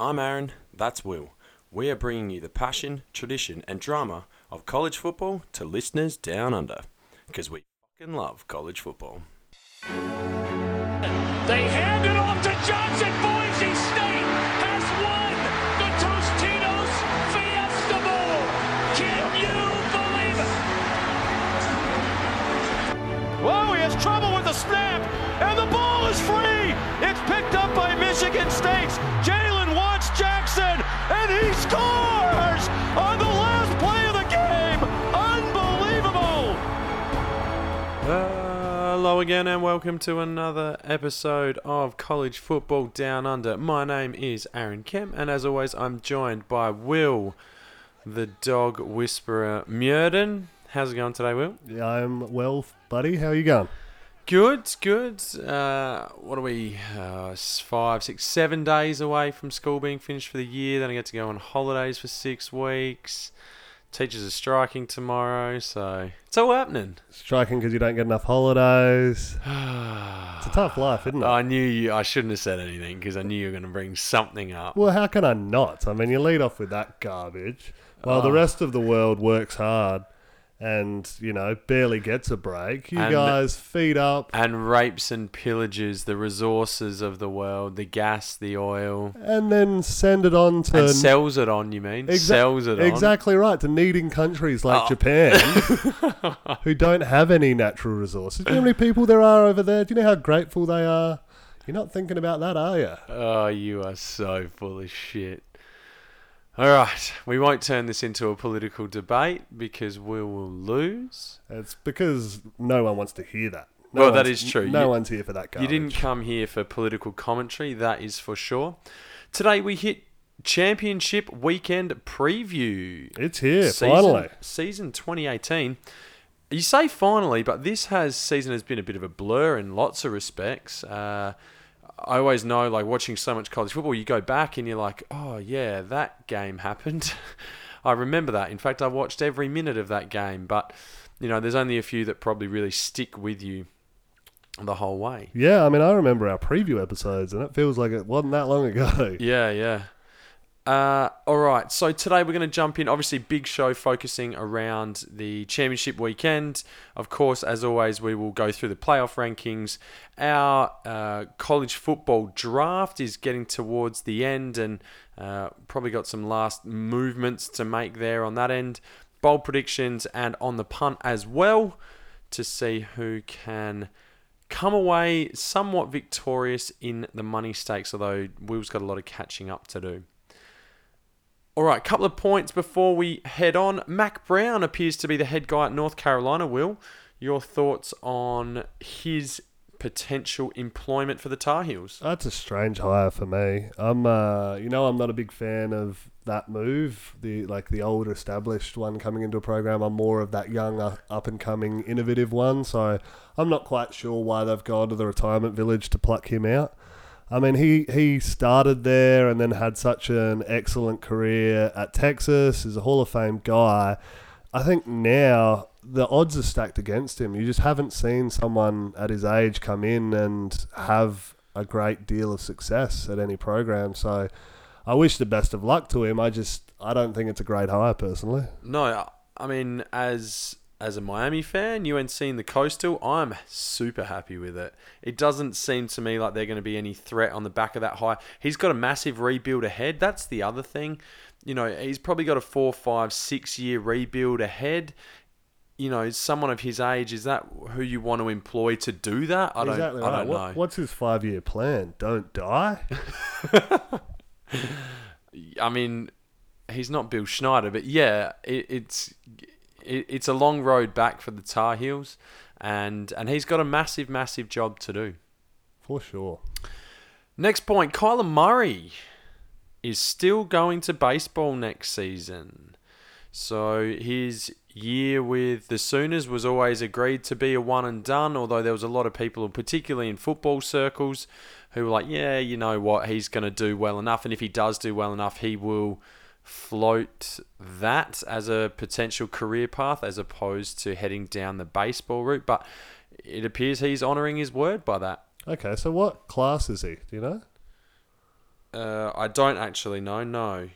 I'm Aaron, that's Will. We are bringing you the passion, tradition, and drama of college football to listeners down under. Because we fucking love college football. They hand it off to Johnson. Hello again, and welcome to another episode of College Football Down Under. My name is Aaron Kemp, and as always, I'm joined by Will, the dog whisperer Murden. How's it going today, Will? Yeah, I'm well, buddy. How are you going? Good, good. Uh, what are we? Uh, five, six, seven days away from school being finished for the year. Then I get to go on holidays for six weeks. Teachers are striking tomorrow, so it's all happening. Striking because you don't get enough holidays. It's a tough life, isn't it? I knew you. I shouldn't have said anything because I knew you were going to bring something up. well, how can I not? I mean, you lead off with that garbage while Oh. the rest of the world works hard and, you know, barely gets a break. You And- guys feed up And rapes and pillages the resources of the world, the gas, the oil, and then send it on to. and sells it on. You mean Exa- sells it on? Exactly right. To needing countries like Oh. Japan who don't have any natural resources. Do you know how many people there are over there? Do you know how grateful they are? You're not thinking about that, are you? Oh, you are so full of shit. All right, we won't turn this into a political debate because we will lose. It's because no one wants to hear that. Well, that is true. No You- one's here for that You didn't come here for political commentary, that is for sure. Today we hit championship weekend preview. It's here, season, finally. Season 2018. You say finally, but this has season has been a bit of a blur in lots of respects. Uh, I always know, like watching so much college football, you go back and you're like, oh yeah, that game happened. I remember that. In fact, I watched every minute of that game, but you know, there's only a few that probably really stick with you the whole way. Yeah, I mean, I remember our preview episodes, and it feels like it wasn't that long ago. Yeah, yeah. Uh, all right, so today we're going to jump in. Obviously, big show focusing around the championship weekend. Of course, as always, we will go through the playoff rankings. Our uh, college football draft is getting towards the end, and uh, probably got some last movements to make there on that end. Bold predictions and on the punt as well to see who can come away somewhat victorious in the money stakes, although Will's got a lot of catching up to do. All right, couple of points before we head on. Mack Brown appears to be the head guy at North Carolina. Will, your thoughts on his potential employment for the Tar Heels? That's a strange hire for me. I'm, uh, you know, I'm not a big fan of that move. The like the old established one coming into a program. I'm more of that young, uh, up and coming, innovative one. So I'm not quite sure why they've gone to the retirement village to pluck him out. I mean, he, he started there and then had such an excellent career at Texas. Is a Hall of Fame guy. I think now the odds are stacked against him. You just haven't seen someone at his age come in and have a great deal of success at any program. So I wish the best of luck to him. I just I don't think it's a great hire personally. No, I mean as as a Miami fan, UNC in the Coastal, I'm super happy with it. It doesn't seem to me like they're going to be any threat on the back of that high. He's got a massive rebuild ahead. That's the other thing. You know, he's probably got a four, five, six year rebuild ahead. You know, someone of his age, is that who you want to employ to do that? I don't, exactly I don't What- know. what's his five year plan? Don't die. I mean, he's not Bill Snyder, but yeah, it, it's it, it's a long road back for the Tar Heels, and and he's got a massive, massive job to do. For sure. Next point, Kyler Murray is still going to baseball next season. So his year with the Sooners was always agreed to be a one and done, although there was a lot of people, particularly in football circles, who were like, yeah, you know what, he's going to do well enough. And if he does do well enough, he will float that as a potential career path as opposed to heading down the baseball route. But it appears he's honouring his word by that. Okay, so what class is he? Do you know? Uh, I don't actually know. No,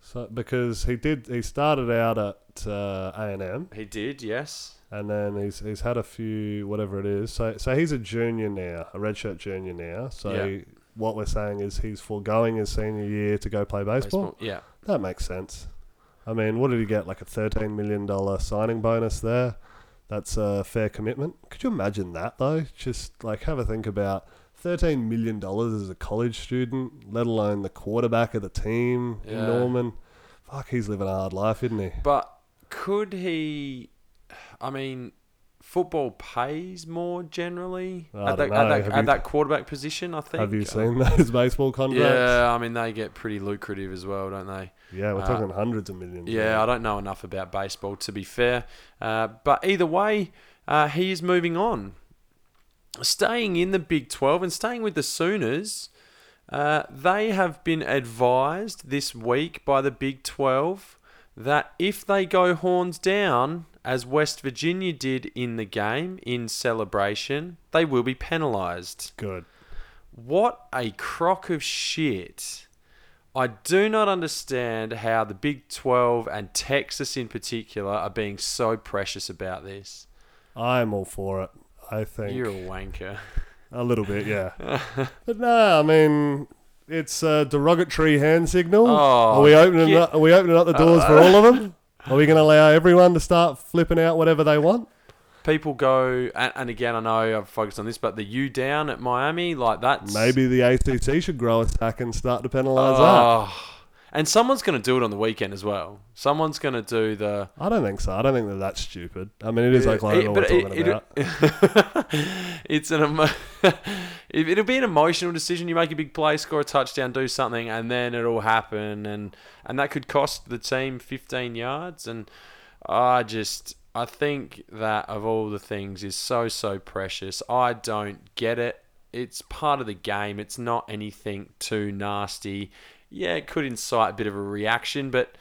So because he did, he started out at uh, A and M, he did. Yes. and then he's he's had a few whatever it is. So so he's a junior now, a redshirt junior now. So Yeah. what we're saying is he's foregoing his senior year to go play baseball. Baseball. Yeah. That makes sense. I mean, what did he get? Like a thirteen million dollar signing bonus there. That's a fair commitment. Could you imagine that though? Just like have a think about thirteen million dollars as a college student, let alone the quarterback of the team in Yeah. Norman. Fuck, he's living a hard life, isn't he? But could he? I mean, football pays more generally I at, that, at, that, at you- that quarterback position. I think. Have you seen those baseball contracts? Yeah, I mean they get pretty lucrative as well, don't they? Yeah, we're Uh, talking hundreds of millions. Yeah, I don't know enough about baseball to be fair, uh, but either way, uh, he is moving on, staying in the Big Twelve and staying with the Sooners. Uh, they have been advised this week by the Big Twelve that if they go horns down, as West Virginia did in the game in celebration, they will be penalised. Good. What a crock of shit. I do not understand how the Big 12 and Texas in particular are being so precious about this. I'm all for it. I think You're a wanker. a little bit, yeah. but no, I mean it's a derogatory hand signal. Oh, are we opening up, Are we opening up the doors for all of them? Are we going to allow everyone to start flipping out whatever they want? People go, and, and again, I know I've focused on this, but the U down at Miami, like that's. Maybe the ACC should grow a stack and start to penalise ah. that. And someone's going to do it on the weekend as well. Someone's going to do the. I don't think so. I don't think they're that stupid. I mean, it is like Oklahoma It- we're talking it- about. it's an emo- it- it'll be an emotional decision. You make a big play, score a touchdown, do something, and then it'll happen, and and that could cost the team 15 yards. And I just I think that of all the things is so so precious. I don't get it. It's part of the game. It's not anything too nasty. Yeah, it could incite a bit of a reaction, but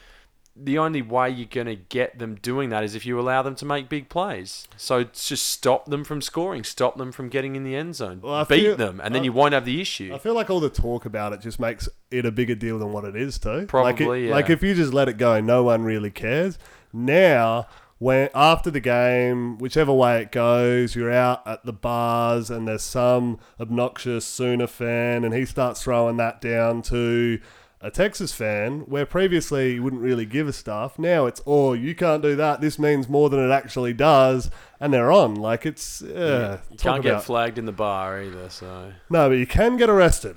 the only way you're going to get them doing that is if you allow them to make big plays. So it's just stop them from scoring, stop them from getting in the end zone, Well, beat feel- them, and then I- you won't have the issue. I feel like all the talk about it just makes it a bigger deal than what it is too. like, Probably, it, yeah. like if you just let it go, no one really cares. Now, when after the game, whichever way it goes, you're out at the bars and there's some obnoxious Sooner fan, and he starts throwing that down to a Texas fan, where previously you wouldn't really give a stuff. Now it's, oh, you can't do that. This means more than it actually does, and they're on. Like it's, uh, you can't get about- flagged in the bar either. So No, but you can get arrested.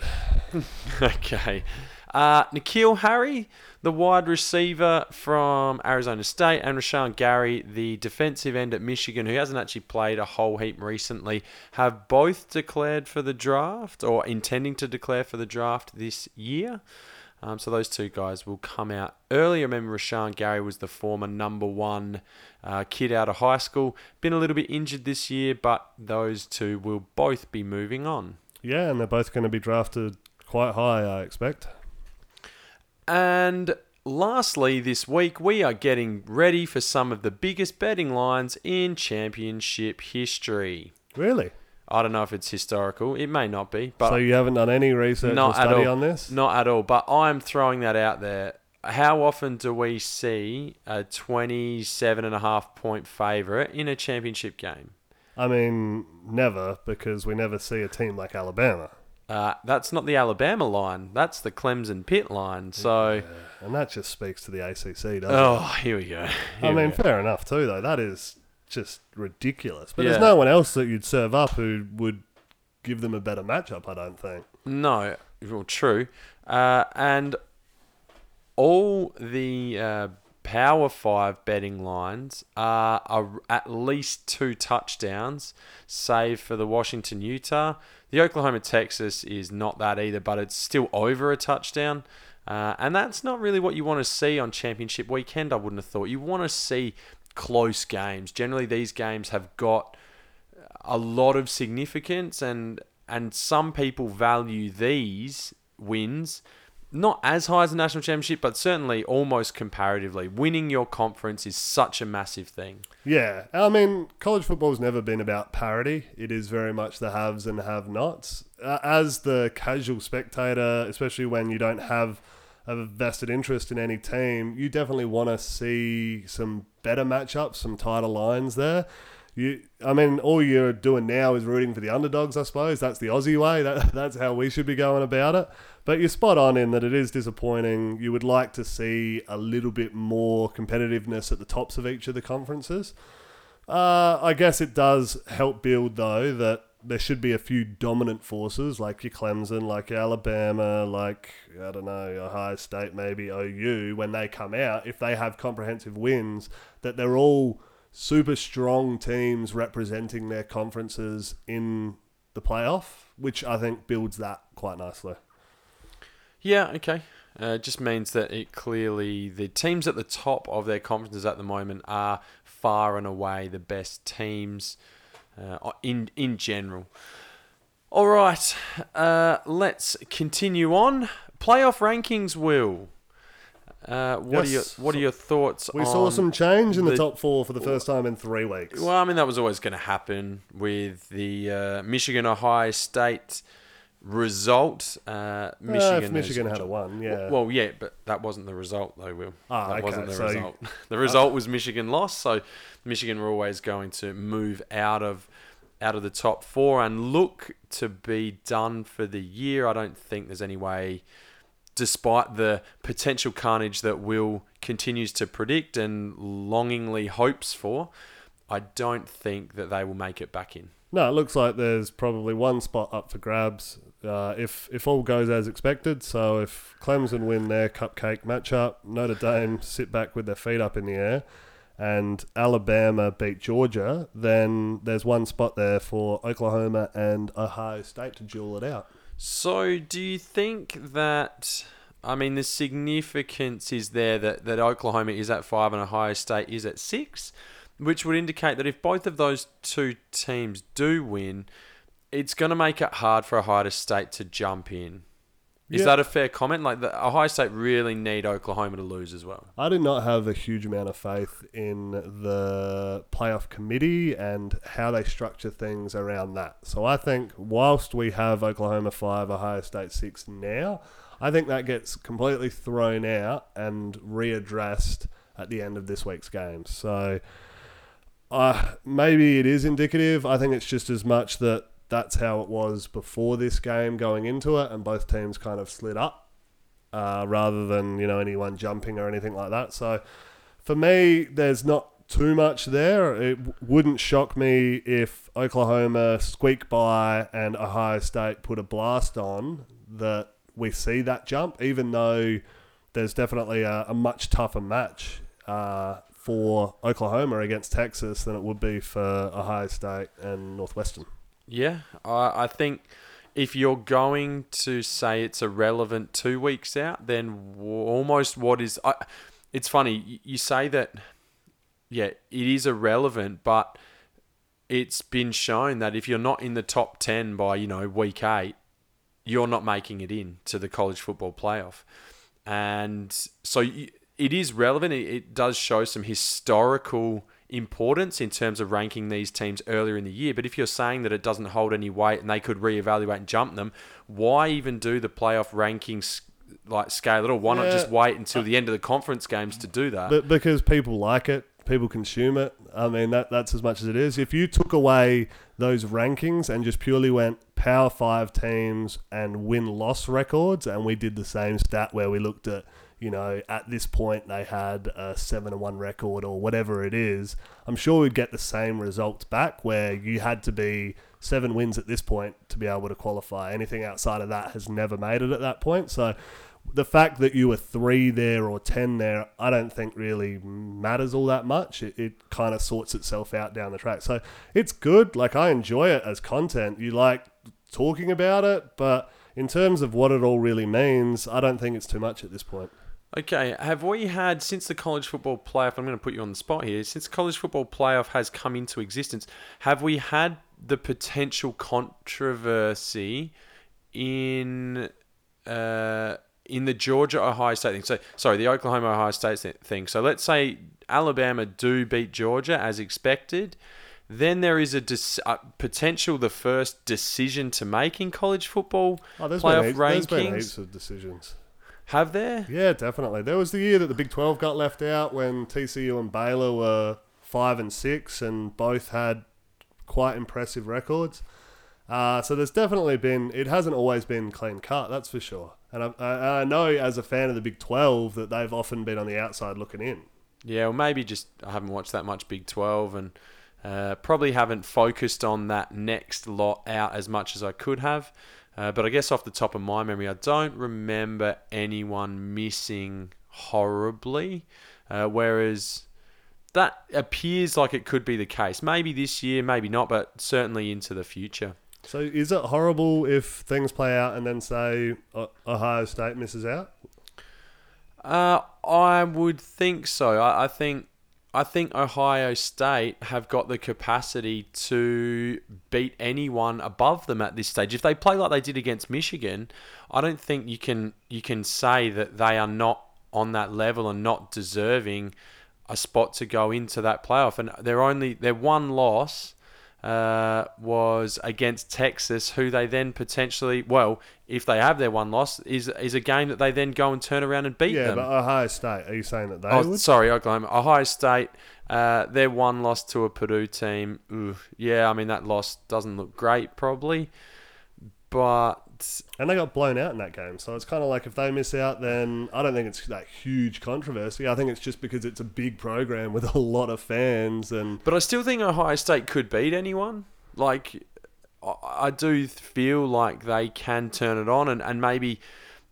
okay, uh, N'Keal Harry, the wide receiver from Arizona State, and Rashan Gary, the defensive end at Michigan, who hasn't actually played a whole heap recently, have both declared for the draft or intending to declare for the draft this year. Um, so those two guys will come out early. Remember, Rashan Gary was the former number one uh, kid out of high school. Been a little bit injured this year, but those two will both be moving on. Yeah, and they're both going to be drafted quite high, I expect. And lastly, this week we are getting ready for some of the biggest betting lines in championship history. Really? I don't know if it's historical. It may not be, but so you haven't done any research or study all. on this? Not at all. But I'm throwing that out there. How often do we see a 27 and a half point favorite in a championship game? I mean, never, because we never see a team like Alabama. Uh, that's not the Alabama line. That's the Clemson Pitt line. So, And that just speaks to the ACC, doesn't oh, it? Oh, here we go. I Here we mean, go. fair enough, too, though. That is just ridiculous. But Yeah. there's no one else that you'd serve up who would give them a better matchup, I don't think. No, well, true. Uh, and all the uh, Power Five betting lines are, are at least two touchdowns, save for the Washington Utah. The Oklahoma Texas is not that either, but it's still over a touchdown. Uh, and that's not really what you want to see on championship weekend, I wouldn't have thought. You want to see close games. Generally, these games have got a lot of significance and and some people value these wins not as high as the national championship but certainly almost comparatively winning your conference is such a massive thing Yeah, I mean, college football's never been about parity. It is very much the haves and have-nots. as the casual spectator, especially when you don't have a vested interest in any team, you definitely want to see some better matchups, some tighter lines there. You, I mean, all you're doing now is rooting for the underdogs. I suppose that's the Aussie way. That, that's how we should be going about it. But you're spot on in that it is disappointing. You would like to see a little bit more competitiveness at the tops of each of the conferences. Uh, I guess it does help build though that there should be a few dominant forces like your Clemson, like Alabama, like I don't know, Ohio State, maybe OU. When they come out, if they have comprehensive wins, that they're all super strong teams representing their conferences in the playoff, which I think builds that quite nicely. Yeah, okay. Uh, just means that it clearly the teams at the top of their conferences at the moment are far and away the best teams uh, in in general. All right, uh, let's continue on. Playoff rankings, Will. Uh, what Yes. are your What are your thoughts? We saw some change in the, the- top four for the first time in three weeks. Well, I mean that was always going to happen with the uh, Michigan Ohio State result. Uh, Uh, Michigan, if Michigan had a one, yeah. Well, yeah, but that wasn't the result, though, Will. Ah, that okay, wasn't the so- result. The result was Michigan lost, so Michigan were always going to move out of out of the top four and look to be done for the year. I don't think there's any way, despite the potential carnage that Will continues to predict and longingly hopes for. I don't think that they will make it back in. No, it looks like there's probably one spot up for grabs uh, if if all goes as expected. So if Clemson win their cupcake matchup, Notre Dame sit back with their feet up in the air, and Alabama beat Georgia, then there's one spot there for Oklahoma and Ohio State to duel it out. So, do you think that? I mean, the significance is there that, that Oklahoma is at five and Ohio State is at six, which would indicate that if both of those two teams do win, it's going to make it hard for Ohio State to jump in. Is Yeah. that a fair comment? Like, the Ohio State really need Oklahoma to lose as well. I do not have a huge amount of faith in the playoff committee and how they structure things around that. So I think whilst we have Oklahoma 5, Ohio State 6 now, I think that gets completely thrown out and readdressed at the end of this week's games. So uh, maybe it is indicative. I think it's just as much that that's how it was before this game going into it, and both teams kind of slid up uh, rather than you know anyone jumping or anything like that. So for me, there's not too much there. It wouldn't shock me if Oklahoma squeak by and Ohio State put a blast on that we see that jump, even though there's definitely a, a much tougher match uh, for Oklahoma against Texas than it would be for Ohio State and Northwestern. Yeah, I, I think if you're going to say it's irrelevant two weeks out, then almost what is. I, it's funny, you say that, yeah, it is irrelevant, but it's been shown that if you're not in the top 10 by, you know, week eight, you're not making it in to the college football playoff. And so it is relevant. It, it does show some historical importance in terms of ranking these teams earlier in the year. But if you're saying that it doesn't hold any weight and they could reevaluate and jump them, why even do the playoff rankings like scale at all? Why not just wait until the end of the conference games to do that? But because people like it, people consume it. I mean, that that's as much as it is. If you took away those rankings and just purely went Power Five teams and win loss records, and we did the same stat where we looked at, you know, at this point they had a seven and one record or whatever it is, I'm sure we'd get the same results back where you had to be seven wins at this point to be able to qualify. Anything outside of that has never made it at that point. So the fact that you were three there or ten there, I don't think really matters all that much. It, it kind of sorts itself out down the track. So it's good. Like I enjoy it as content. You like talking about it, but in terms of what it all really means, I don't think it's too much at this point. Okay, have we had since the college football playoff? I'm going to put you on the spot here. Since the college football playoff has come into existence, have we had the potential controversy in uh, in the Georgia Ohio State thing? So, sorry, the Oklahoma Ohio State thing. So, let's say Alabama do beat Georgia as expected, then there is a dis- uh, potential the first decision to make in college football Oh, there's been, playoff heaps, there's been heaps of decisions. Have there? Yeah, definitely. There was the year that the Big 12 got left out when TCU and Baylor were 5 and 6 and both had quite impressive records. Uh, so there's definitely been, it hasn't always been clean cut, that's for sure. And I, I, I know as a fan of the Big 12 that they've often been on the outside looking in. Yeah, or maybe just I haven't watched that much Big 12 and uh, probably haven't focused on that next lot out as much as I could have. Uh, but I guess off the top of my memory, I don't remember anyone missing horribly. Uh, whereas that appears like it could be the case. Maybe this year, maybe not, but certainly into the future. So is it horrible if things play out and then say Ohio State misses out? Uh, I would think so. I, I think I think Ohio State have got the capacity to beat anyone above them at this stage. If they play like they did against Michigan, I don't think you can you can say that they are not on that level and not deserving a spot to go into that playoff. And they're only they're one loss uh, was against Texas, who they then potentially well, if they have their one loss, is is a game that they then go and turn around and beat Yeah, them. but Ohio State, are you saying that they Oh, would? sorry, Oklahoma. Ohio State, uh, their one loss to a Purdue team. Ooh, yeah, I mean, that loss doesn't look great, probably. But And they got blown out in that game. So it's kind of like if they miss out, then I don't think it's that huge controversy. I think it's just because it's a big program with a lot of fans. And but I still think Ohio State could beat anyone. Like, I- I do feel like they can turn it on, and, and maybe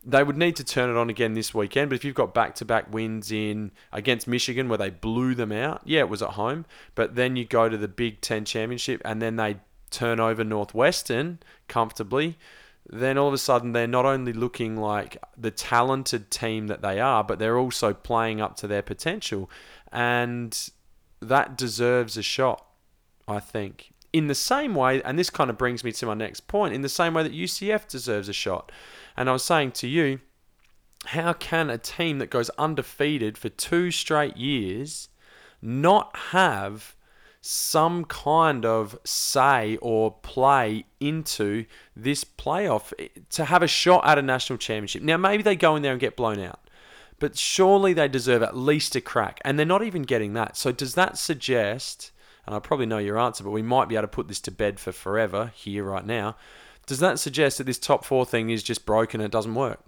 they would need to turn it on again this weekend. But if you've got back to back wins in against Michigan where they blew them out, yeah, it was at home. But then you go to the Big Ten championship and then they turn over Northwestern comfortably. Then all of a sudden they're not only looking like the talented team that they are, but they're also playing up to their potential. And that deserves a shot, I think. In the same way, and this kind of brings me to my next point, in the same way that UCF deserves a shot. And I was saying to you, how can a team that goes undefeated for two straight years not have some kind of say or play into this playoff eh, to have a shot at a national championship? Now, maybe they go in there and get blown out, but surely they deserve at least a crack, and they're not even getting that. So, does that suggest? And I probably know your answer, but we might be able to put this to bed for forever here right now. Does that suggest that this top four thing is just broken and it doesn't work?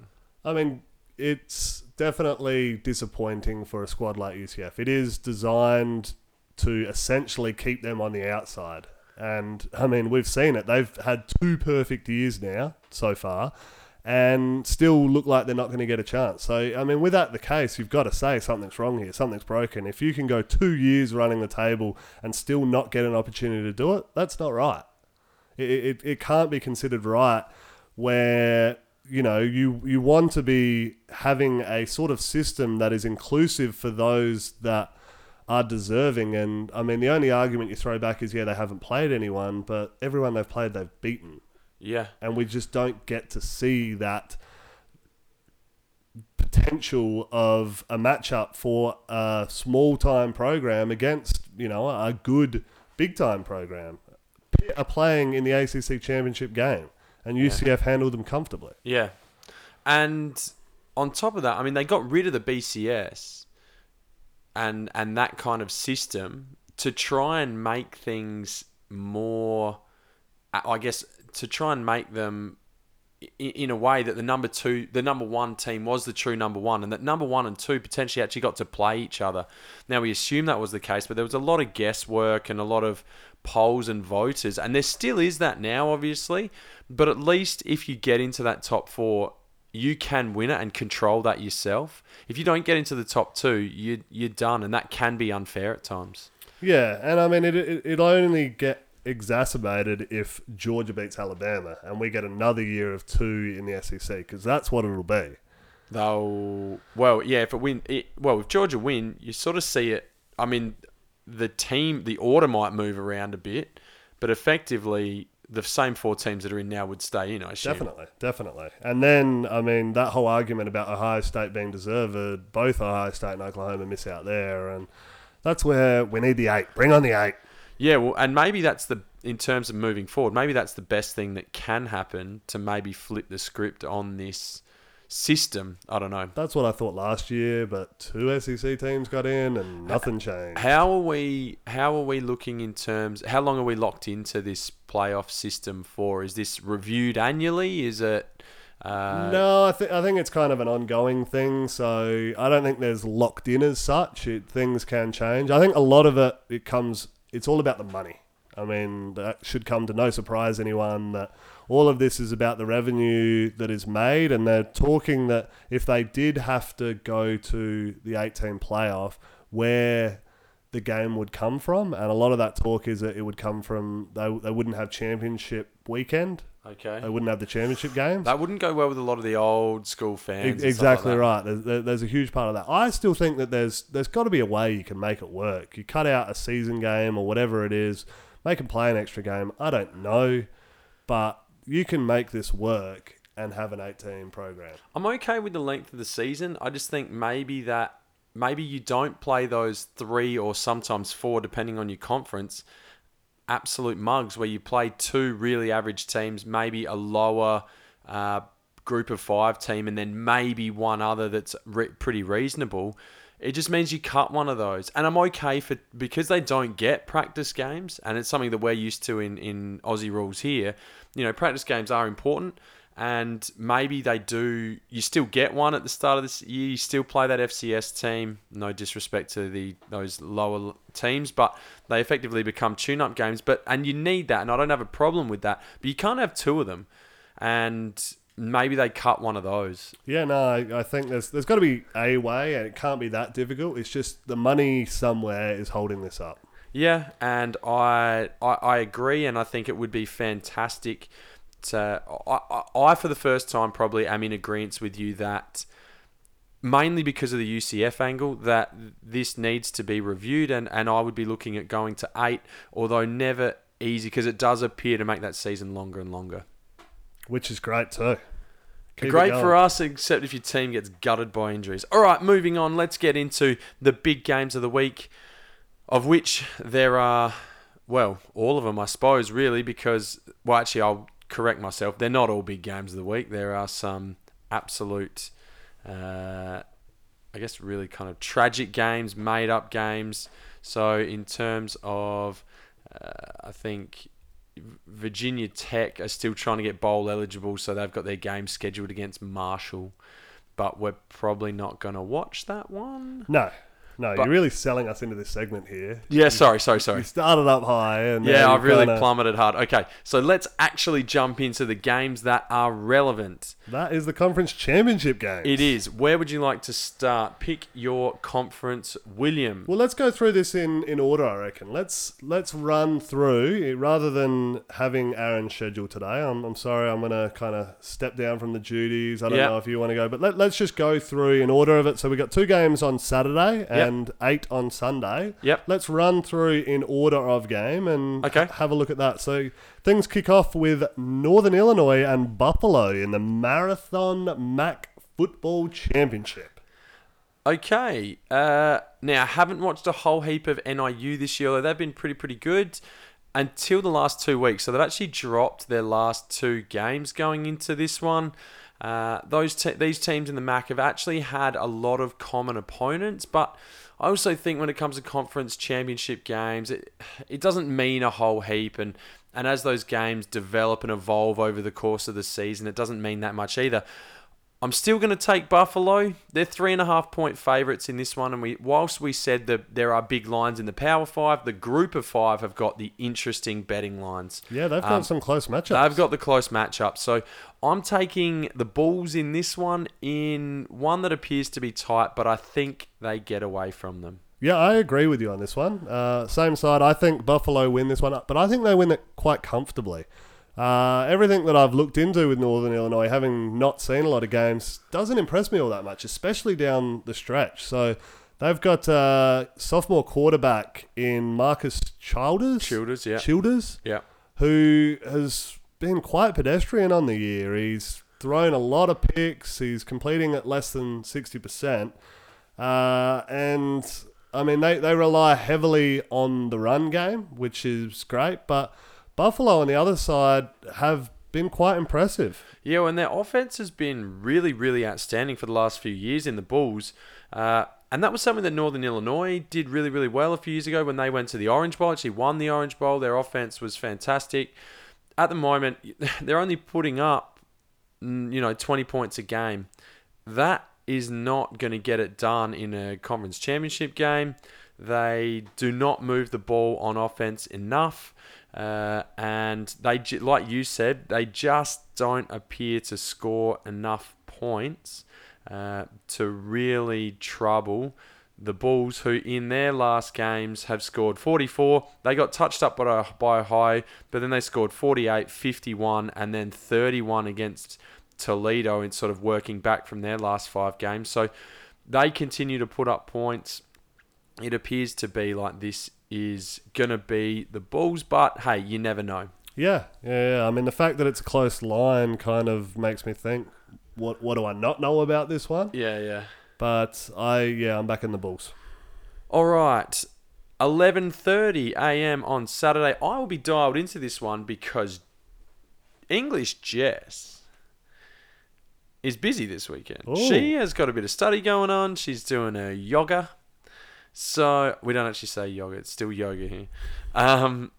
I mean, it's definitely disappointing for a squad like UCF. It is designed to essentially keep them on the outside. And I mean, we've seen it. They've had two perfect years now so far and still look like they're not going to get a chance. So, I mean, with that the case, you've got to say something's wrong here, something's broken. If you can go two years running the table and still not get an opportunity to do it, that's not right. It, it, it can't be considered right where you know you you want to be having a sort of system that is inclusive for those that are deserving. And I mean the only argument you throw back is yeah they haven't played anyone but everyone they've played they've beaten. Yeah. and we just don't get to see that potential of a matchup for a small time program against you know a good big time program are playing in the ACC championship game and UCF handled them comfortably. Yeah. And on top of that, I mean, they got rid of the BCS and and that kind of system to try and make things more, I guess, to try and make them in a way that the number two, the number one team was the true number one, and that number one and two potentially actually got to play each other. Now we assume that was the case, but there was a lot of guesswork and a lot of polls and voters, and there still is that now, obviously. But at least if you get into that top four, you can win it and control that yourself. If you don't get into the top two, you you're done, and that can be unfair at times. Yeah, and I mean, it, it, it'll only get exacerbated if Georgia beats Alabama and we get another year of two in the SEC because that's what it'll be. They'll well, yeah, if it win, it, well, if Georgia win, you sort of see it. I mean, the team, the order might move around a bit, but effectively, the same four teams that are in now would stay in. I assume. Definitely, definitely. And then, I mean, that whole argument about Ohio State being deserved, both Ohio State and Oklahoma miss out there. And that's where we need the eight. Bring on the eight. Yeah, well, and maybe that's the in terms of moving forward. Maybe that's the best thing that can happen to maybe flip the script on this system. I don't know. That's what I thought last year, but two SEC teams got in and nothing changed. How are we? How are we looking in terms? How long are we locked into this playoff system for? Is this reviewed annually? Is it? Uh, no, I think I think it's kind of an ongoing thing. So I don't think there's locked in as such. It, things can change. I think a lot of it it comes. It's all about the money. I mean, that should come to no surprise anyone that all of this is about the revenue that is made, and they're talking that if they did have to go to the 18 playoff, where the game would come from, and a lot of that talk is that it would come from they, they wouldn't have championship weekend, Okay. they wouldn't have the championship games. That wouldn't go well with a lot of the old school fans. stuff Exactly like right. There's, there's a huge part of that. I still think that there's there's got to be a way you can make it work. You cut out a season game or whatever it is, make them play an extra game. I don't know, but you can make this work and have an 18 program. I'm okay with the length of the season. I just think maybe that maybe you don't play those three or sometimes four, depending on your conference, absolute mugs where you play two really average teams, maybe a lower uh, group of five team, and then maybe one other that's re- pretty reasonable. It just means you cut one of those, and I'm okay for because they don't get practice games, and it's something that we're used to in in Aussie rules here. You know, practice games are important and maybe they do. You still get one at the start of this year. You still play that FCS team. No disrespect to the those lower teams, but they effectively become tune-up games. But and you need that, and I don't have a problem with that. But you can't have two of them, and maybe they cut one of those. Yeah, no, I, I think there's there's got to be a way, and it can't be that difficult. It's just the money somewhere is holding this up. Yeah, and I, I I agree, and I think it would be fantastic Uh, I, I, I for the first time probably am in agreement with you that mainly because of the UCF angle that this needs to be reviewed, and and I would be looking at going to eight, although never easy because it does appear to make that season longer and longer. which is great too. Keep Great for us, except if your team gets gutted by injuries. All right, moving on. Let's get into the big games of the week, of which there are, well, all of them, I suppose, really, because, well, actually, I'll correct myself. They're not all big games of the week. There are some absolute, uh, I guess, really kind of tragic games, made up games. So, in terms of, uh, I think Virginia Tech are still trying to get bowl eligible, so they've got their game scheduled against Marshall. But we're probably not going to watch that one. No, no, But- you're really selling us into this segment here. Yeah, sorry, sorry, You sorry. started up high, and Yeah, I've really kinda- plummeted hard. Okay, so let's actually jump into the games that are relevant. That is the conference championship game. It is. Where would you like to start? Pick your conference, William. Well, let's go through this in, in order. I reckon. Let's let's run through eh, rather than having Aaron's schedule today. I'm, I'm sorry. I'm gonna kind of step down from the duties. I don't Yeah. know if you want to go, but let, let's just go through in order of it. So we got two games on Saturday and eight on Sunday. Yep. Let's run through in order of game and Okay. have a look at that. So things kick off with Northern Illinois and Buffalo in the Marathon MAC Football Championship. Okay. Uh, now, I haven't watched a whole heap of NIU this year, although they've been pretty, pretty good until the last two weeks. So they've actually dropped their last two games going into this one. Uh, those te- these teams in the MAC have actually had a lot of common opponents, but I also think when it comes to conference championship games, it it doesn't mean a whole heap, and and as those games develop and evolve over the course of the season, it doesn't mean that much either. I'm still going to take Buffalo. They're three and a half point favourites in this one, and we whilst we said that there are big lines in the Power Five, the Group of Five have got the interesting betting lines. Yeah, they've got Um, some close matchups. They've got the close matchups. So I'm taking the Bulls in this one, in one that appears to be tight, but I think they get away from them. Yeah, I agree with you on this one. Uh, same side. I think Buffalo win this one, but I think they win it quite comfortably. Uh, everything that I've looked into with Northern Illinois, having not seen a lot of games, doesn't impress me all that much, especially down the stretch. So they've got uh, sophomore quarterback in Marcus Childers. Childers, yeah. Childers, Yeah. who has been quite pedestrian on the year. He's thrown a lot of picks. He's completing at less than sixty percent, uh, and I mean, they, they rely heavily on the run game, which is great, but Buffalo on the other side have been quite impressive. Yeah, and their offense has been really, really outstanding for the last few years in the Bulls. Uh, and that was something that Northern Illinois did really, really well a few years ago when they went to the Orange Bowl. Actually, won the Orange Bowl. Their offense was fantastic. At the moment, they're only putting up, you know, 20 points a game. That is not going to get it done in a conference championship game. They do not move the ball on offense enough. Uh, and they, like you said, they just don't appear to score enough points uh, to really trouble the Bulls, who in their last games have scored 44. They got touched up by a, by a high, but then they scored 48, 51, and then 31 against Toledo in sort of working back from their last five games. So they continue to put up points. It appears to be like this is going to be the Bulls, but hey, you never know. Yeah, yeah, yeah. I mean, the fact that it's a close line kind of makes me think, what what do I not know about this one? Yeah, yeah. But I, yeah, I'm back in the Bulls. All right. 11:30 a.m. on Saturday. I will be dialed into this one because English Jess is busy this weekend. Ooh. She has got a bit of study going on. She's doing her yoga. So, we don't actually say yoga, it's still yoga here. Um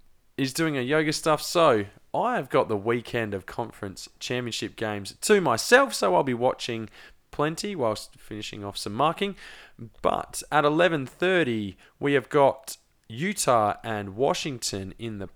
doing a yoga stuff. So, I have got the weekend of conference championship games to myself, so I'll be watching plenty whilst finishing off some marking. But at 11:30, we have got Utah and Washington in the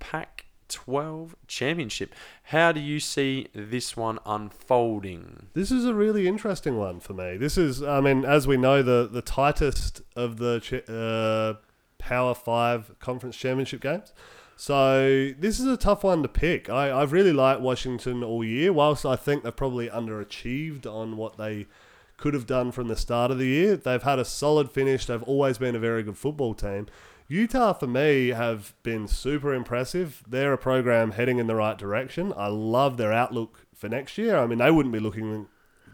Pac-12 championship. How do you see this one unfolding? This is a really interesting one for me. This is, I mean, as we know, the the tightest of the uh, Power Five conference championship games. So this is a tough one to pick. I, I've really liked Washington all year. Whilst I think they've probably underachieved on what they could have done from the start of the year, they've had a solid finish. They've always been a very good football team. Utah, for me, have been super impressive. They're a program heading in the right direction. I love their outlook for next year. I mean, they wouldn't be looking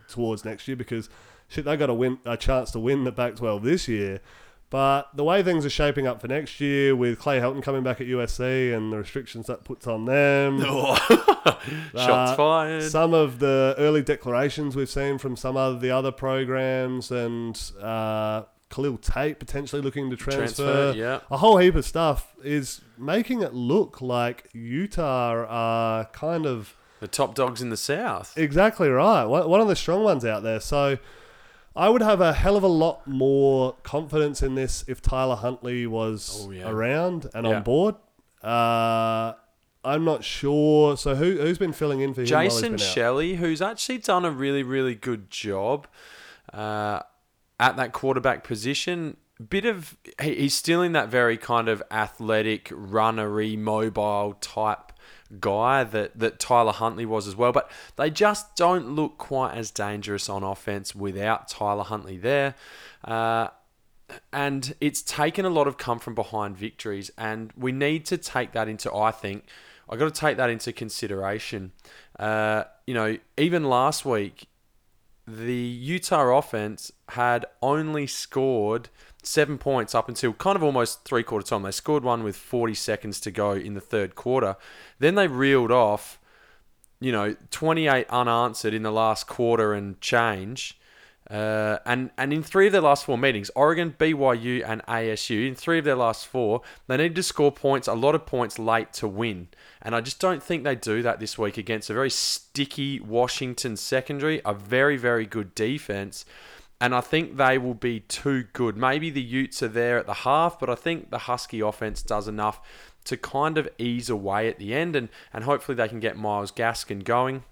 towards next year because shit, they got a win a chance to win the Pac-12 this year. But the way things are shaping up for next year, with Clay Helton coming back at USC and the restrictions that puts on them, Shots uh, fired. some of the early declarations we've seen from some of the other programs, and uh, Khalil Tate potentially looking to transfer, Transfer, yeah. a whole heap of stuff is making it look like Utah are kind of the top dogs in the South. Exactly right. One of the strong ones out there. So I would have a hell of a lot more confidence in this if Tyler Huntley was Oh, yeah. around and Yeah. on board. Uh, I'm not sure. So who who's been filling in for him? Jason? Shelley, who's actually done a really, really good job uh, at that quarterback position. Bit of he's still in that very kind of athletic, runnery, mobile type guy that that Tyler Huntley was as well. But they just don't look quite as dangerous on offense without Tyler Huntley there. Uh, and it's taken a lot of come from behind victories, and we need to take that into. I think I got to take that into consideration. Uh, you know, even last week, the Utah offense had only scored seven points up until kind of almost three quarter time. They scored one with 40 seconds to go in the third quarter. Then they reeled off, you know, 28 unanswered in the last quarter and change. Uh, and and in three of their last four meetings, Oregon, BYU, and ASU, in three of their last four, they needed to score points, a lot of points late to win. And I just don't think they do that this week against a very sticky Washington secondary, a very very good defense. And I think they will be too good. Maybe the Utes are there at the half, but I think the Husky offense does enough to kind of ease away at the end, and and hopefully they can get Myles Gaskin going.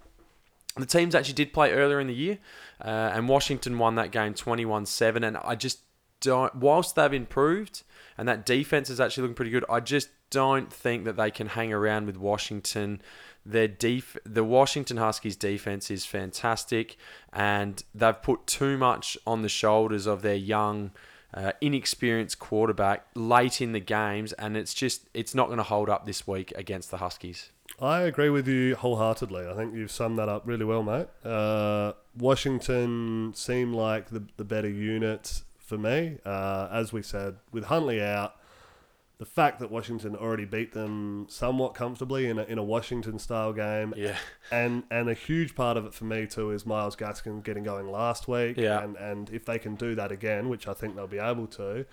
The teams actually did play earlier in the year, uh, and Washington won that game 21 7. And I just don't, whilst they've improved and that defense is actually looking pretty good, I just don't think that they can hang around with Washington. Their def- the Washington Huskies defense is fantastic, and they've put too much on the shoulders of their young, uh, inexperienced quarterback late in the games, and it's just it's not going to hold up this week against the Huskies. I agree with you wholeheartedly. I think you've summed that up really well, mate. Uh, Washington seemed like the, the better unit for me. Uh, as we said, with Huntley out, the fact that Washington already beat them somewhat comfortably in a, in a Washington style game, Yeah. and and a huge part of it for me too is Myles Gaskin getting going last week, Yeah. and and if they can do that again, which I think they'll be able to,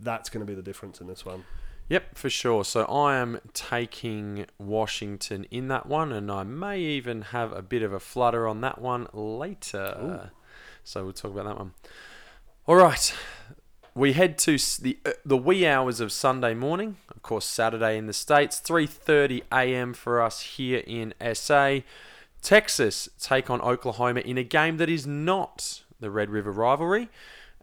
that's going to be the difference in this one. Yep, for sure. So I am taking Washington in that one, and I may even have a bit of a flutter on that one later. So we'll talk about that one. All right, we head to the uh, the wee hours of Sunday morning. Of course, Saturday in the states, 3:30 a.m. for us here in SA. Texas take on Oklahoma in a game that is not the Red River rivalry,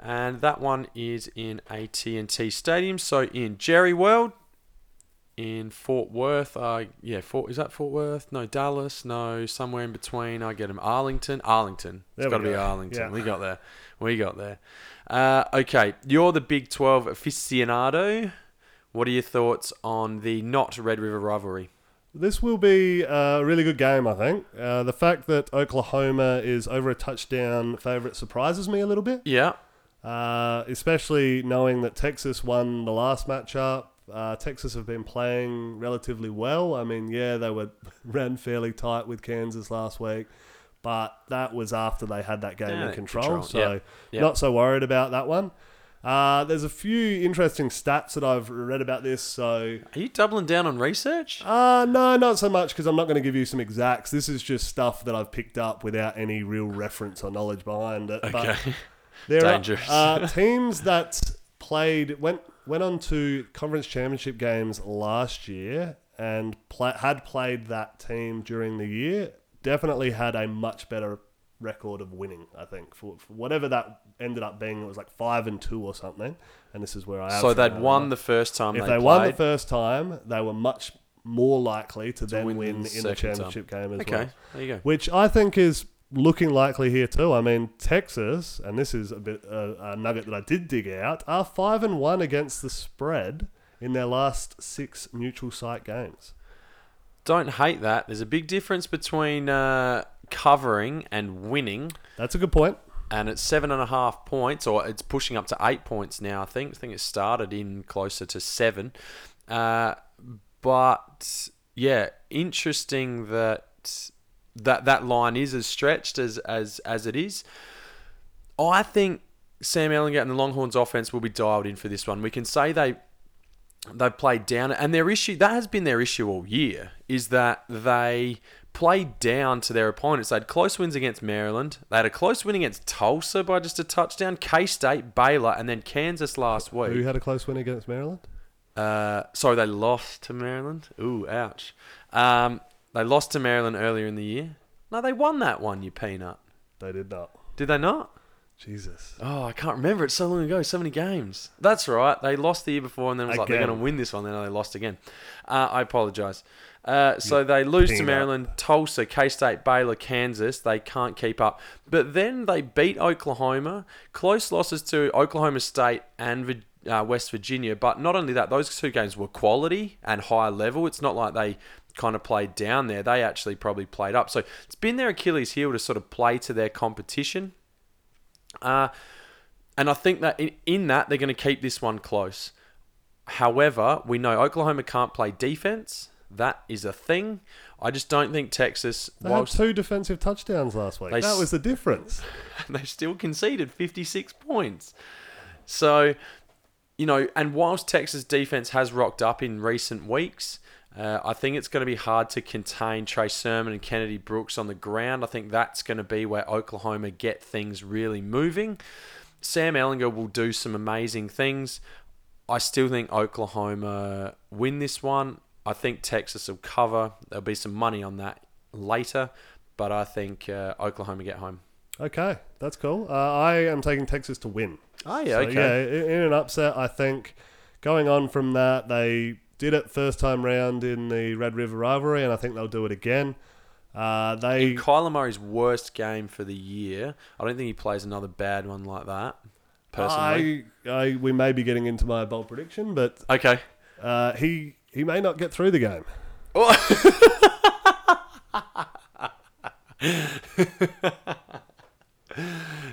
and that one is in AT&T Stadium. So in Jerry World, in Fort Worth. Uh, yeah, Fort is that Fort Worth? No, Dallas. No, somewhere in between. I get them. Arlington. Arlington. There It's got to be. Arlington. Yeah. We got there. We got there. Uh, okay, you're the Big Twelve aficionado. What are your thoughts on the not Red River rivalry? This will be a really good game, I think. Uh, the fact that Oklahoma is over a touchdown favourite surprises me a little bit, Yeah. Uh, especially knowing that Texas won the last matchup. Uh, Texas have been playing relatively well. I mean, yeah, they were ran fairly tight with Kansas last week, but that was after they had that game Yeah, in control. control. So, Yep. Yep. not so worried about that one. Uh, there's a few interesting stats that I've read about this. So, Are you doubling down on research? uh, no, not so much because I'm not going to give you some exacts. This is just stuff that I've picked up without any real reference or knowledge behind it. But Okay. there Dangerous. are uh, teams that played went went on to conference championship games last year and pla had played that team during the year. Definitely had a much better record of winning. I think for, for whatever that ended up being, it was like five and two or something. And this is where I so they'd won the first time If they, they, won the first time, they were much more likely to, then win win, the in the second time. championship game as well. okay, well. there you go. Which I think is looking likely here too. I mean, Texas, and this is a bit uh, a nugget that I did dig out, are five and one against the spread in their last six neutral site games. Don't hate that. There's a big difference between uh, covering and winning. That's a good point. and it's seven and a half points, or it's pushing up to eight points now. I think. I think it started in closer to seven, uh, but yeah, interesting that that that line is as stretched as as as it is. I think Sam Ehlinger and the Longhorns offense will be dialed in for this one. We can say they they've played down and their issue that has been their issue all year is that they played down to their opponents. They had close wins against Maryland. They had a close win against Tulsa by just a touchdown. K State, Baylor, and then Kansas last week. Who had a close win against Maryland? Uh, sorry, they lost to Maryland. Ooh, ouch. Um, they lost to Maryland earlier in the year. No, they won that one. You peanut. They did not. Did they not? Jesus. Oh, I can't remember. It's so long ago. So many games. That's right. They lost the year before, and then it was like they're going to win this one. Then they lost again. Uh, I apologise. Uh, so they lose to. Maryland, Tulsa, K State, Baylor, Kansas. They can't keep up. But then they beat Oklahoma. Close losses to Oklahoma State and uh, West Virginia. But not only that, those two games were quality and high level. It's not like they kind of played down there. They actually probably played up. So it's been their Achilles heel to sort of play to their competition. Uh, and I think that in, in that they're going to keep this one close. However, we know Oklahoma can't play defense. That is a thing. I just don't think Texas, They had two defensive touchdowns last week. They that was the difference. they still conceded 56 points. So, you know, and whilst Texas defense has rocked up in recent weeks, uh, I think it's going to be hard to contain Trey Sermon and Kennedy Brooks on the ground. I think that's going to be where Oklahoma get things really moving. Sam Ehlinger will do some amazing things. I still think Oklahoma win this one. I think Texas will cover. There'll be some money on that later, but I think uh, Oklahoma get home. Okay, that's cool. Uh, I am taking Texas to win. Oh yeah, So, okay. yeah, in in an upset, I think going on from that, they did it first time round in the Red River rivalry, and I think they'll do it again. Uh, they In Kyler Murray's worst game for the year, I don't think he plays another bad one like that. Personally, I, I, we may be getting into my bold prediction, but okay. uh, he he may not get through the game.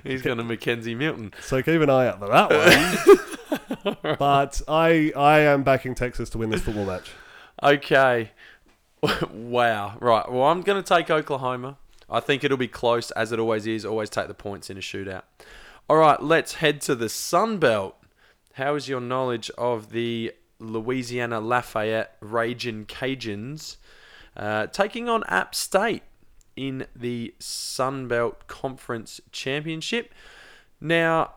He's gone to McKenzie Milton. So keep an eye out for that one. but I I am backing Texas to win this football match. Okay. wow. Right. Well, I'm going to take Oklahoma. I think it'll be close, as it always is. Always take the points in a shootout. All right. Let's head to the Sun Belt. How is your knowledge of the Louisiana Lafayette Raging Cajuns uh, taking on App State in the Sun Belt Conference Championship? Now,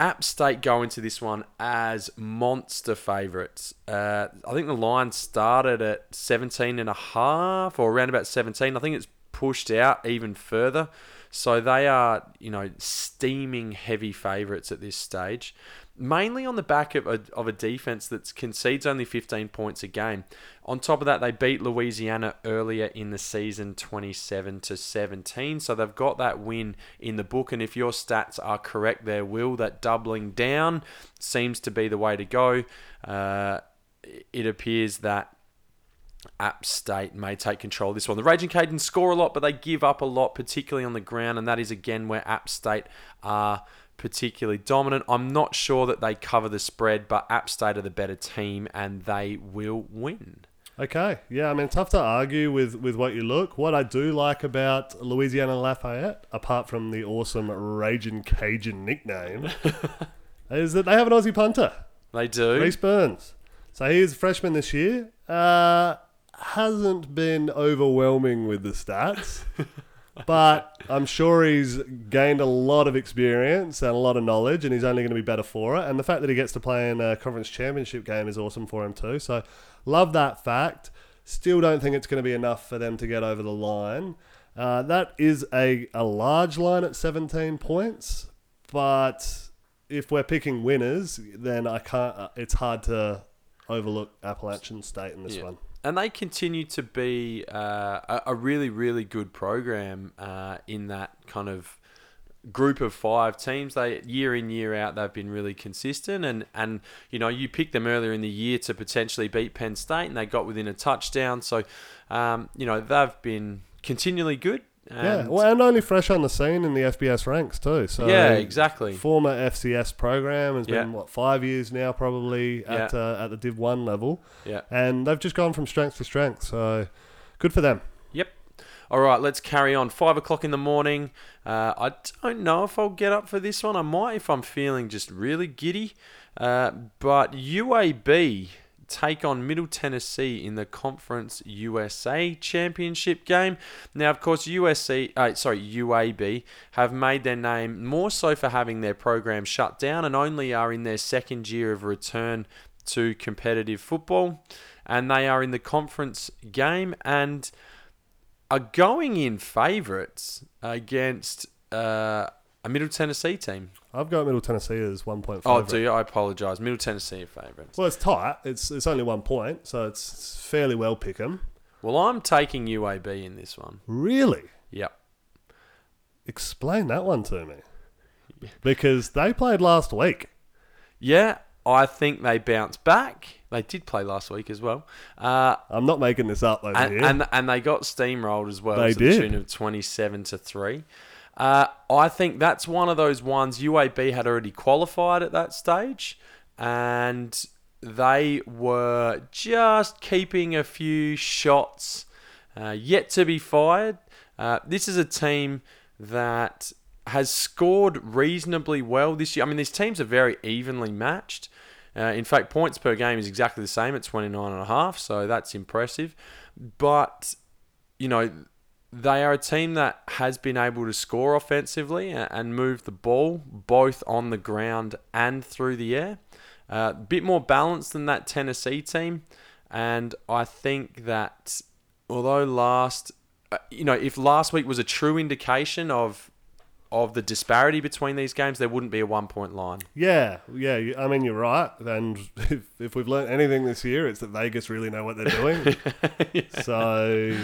App State go into this one as monster favourites. Uh, I think the line started at 17 and a half or around about 17. I think it's pushed out even further. So they are, you know, steaming heavy favourites at this stage, mainly on the back of a, of a defence that concedes only 15 points a game. On top of that, they beat Louisiana earlier in the season, 27 to 17. So they've got that win in the book. And if your stats are correct, there will that doubling down seems to be the way to go. Uh, it appears that App State may take control of this one. The Raging Cajuns score a lot, but they give up a lot, particularly on the ground, and that is again where App State are particularly dominant. I'm not sure that they cover the spread, but App State are the better team, and they will win. Okay, yeah, I mean, tough to argue with, with what you look. What I do like about Louisiana Lafayette, apart from the awesome Raging Cajun nickname, is that they have an Aussie punter, They do. Rhys Byrns. So he is a freshman this year. Uh, hasn't been overwhelming with the stats, but I'm sure he's gained a lot of experience and a lot of knowledge, and he's only going to be better for it. And the fact that he gets to play in a conference championship game is awesome for him too. So love that fact. Still don't think it's going to be enough for them to get over the line. Uh, that is a, a large line at 17 points, but if we're picking winners, then I can't. Uh, it's hard to overlook Appalachian State in this Yeah. one. And they continue to be uh, a, really, really good program uh, in that kind of group of five teams. They year in year out they've been really consistent, and and you know you picked them earlier in the year to potentially beat Penn State, and they got within a touchdown. So um, you know they've been continually good. Yeah, And well, and only fresh on the scene in the FBS ranks too. So Yeah, exactly. Former FCS program has been Yeah. what five years now, probably at Yeah. uh, at the Div One level, yeah. and they've just gone from strength to strength. So good for them. Yep. All right, let's carry on. Five o'clock in the morning. Uh, I don't know if I'll get up for this one. I might if I'm feeling just really giddy. Uh, but UAB take on Middle Tennessee in the Conference USA Championship game. Now, of course, USC, uh, sorry, UAB have made their name more so for having their program shut down and only are in their second year of return to competitive football. And they are in the conference game and are going in favourites against uh, a Middle Tennessee team. I've got Middle Tennessee as one point Oh, do you? I apologise. Middle Tennessee favourites. Well, it's tight. It's it's only one point, so it's, it's fairly well pick 'em. Well, I'm taking UAB in this one. Really, Yep. explain that one to me, because they played last week. Yeah, I think they bounced back. They did play last week as well. Uh, I'm not making this up and, and and they got steamrolled as well They to did. the tune of 27 to 3. Uh, I think that's one of those ones UAB had already qualified at that stage and they were just keeping a few shots uh, yet to be fired. Uh, this is a team that has scored reasonably well this year. I mean, these teams are very evenly matched. Uh, in fact, points per game is exactly the same at 29 and a half, so that's impressive. But, you know, they are a team that has been able to score offensively and move the ball both on the ground and through the air. A uh, bit more balanced than that Tennessee team. And I think that although last, uh, you know, if last week was a true indication of of the disparity between these games, there wouldn't be a one point line. Yeah, yeah. I mean, you're right. And if, if we've learned anything this year, it's that Vegas really know what they're doing. So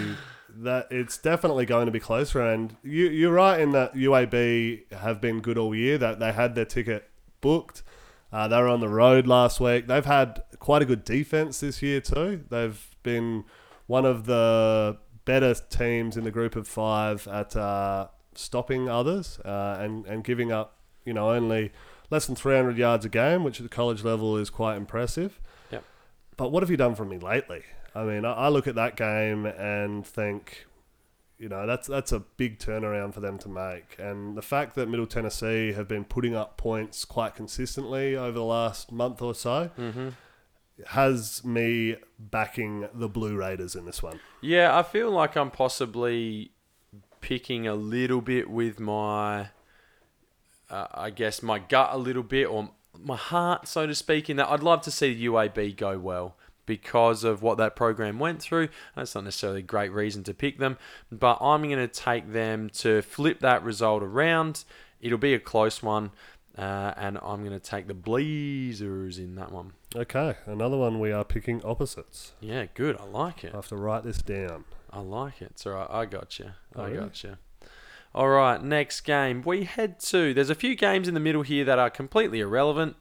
that it's definitely going to be closer. And you, you're right in that UAB have been good all year. That they had their ticket booked. Uh, they were on the road last week. They've had quite a good defense this year too. They've been one of the better teams in the group of five at uh, stopping others uh, and and giving up, you know, only less than 300 yards a game, which at the college level is quite impressive. Yep. But what have you done for me lately? I mean, I, I look at that game and think, you know, that's that's a big turnaround for them to make. And the fact that Middle Tennessee have been putting up points quite consistently over the last month or so has me backing the Blue Raiders in this one. Yeah, I feel like I'm possibly picking a little bit with my, uh, I guess, my gut a little bit, or my heart, so to speak, in that I'd love to see the UAB go well because of what that program went through. That's not necessarily a great reason to pick them, but I'm going to take them to flip that result around. It'll be a close one, uh, and I'm going to take the Blazers in that one. Okay, another one we are picking opposites. Yeah, good. I like it. I have to write this down. I like it. It's all right. I got you. Oh, I really? got you. All right, next game. We head to. There's a few games in the middle here that are completely irrelevant.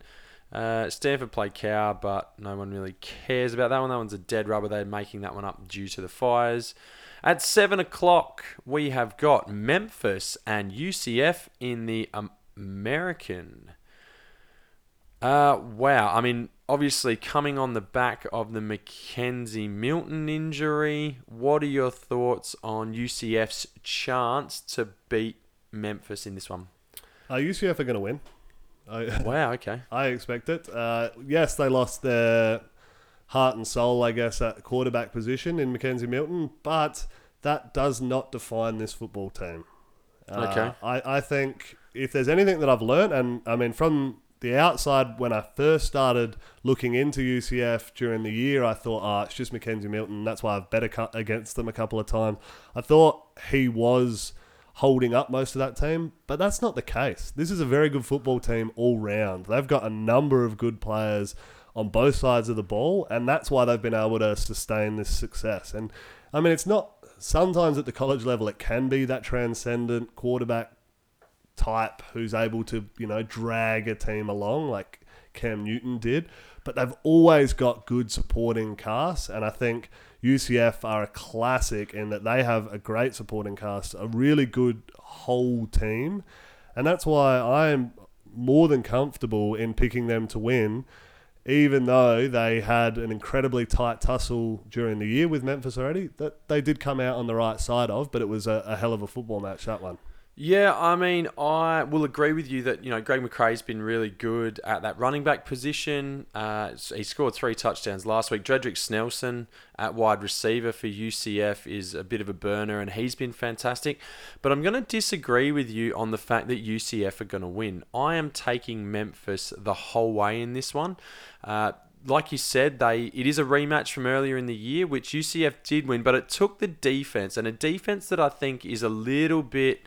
Uh, Stanford play Cal, but no one really cares about that one. That one's a dead rubber. They're making that one up due to the fires. At 7 o'clock, we have got Memphis and UCF in the American. Uh, wow. I mean, obviously, coming on the back of the McKenzie Milton injury, what are your thoughts on UCF's chance to beat Memphis in this one? Uh, UCF are going to win. I, Wow, okay. I expect it. Uh, yes, they lost their heart and soul, I guess, at quarterback position in McKenzie Milton, but that does not define this football team. Uh, Okay. I, I think if there's anything that I've learned, and I mean, from the outside, when I first started looking into UCF during the year, I thought, oh, it's just McKenzie Milton. That's why I've bet against them a couple of times. I thought he was holding up most of that team, but that's not the case. This is a very good football team all round. They've got a number of good players on both sides of the ball, and that's why they've been able to sustain this success. And I mean, it's not sometimes at the college level, it can be that transcendent quarterback type who's able to, you know, drag a team along like Cam Newton did. But they've always got good supporting cast, and I think UCF are a classic in that they have a great supporting cast, a really good whole team, and that's why I am more than comfortable in picking them to win. Even though they had an incredibly tight tussle during the year with Memphis already, that they did come out on the right side of, but it was a, a hell of a football match that one. Yeah, I mean, I will agree with you that you know Greg McCrae's been really good at that running back position. Uh, he scored three touchdowns last week. Dredrick Snelson at wide receiver for UCF is a bit of a burner, and he's been fantastic. But I'm going to disagree with you on the fact that UCF are going to win. I am taking Memphis the whole way in this one. Uh, like you said, they it is a rematch from earlier in the year, which UCF did win, but it took the defense and a defense that I think is a little bit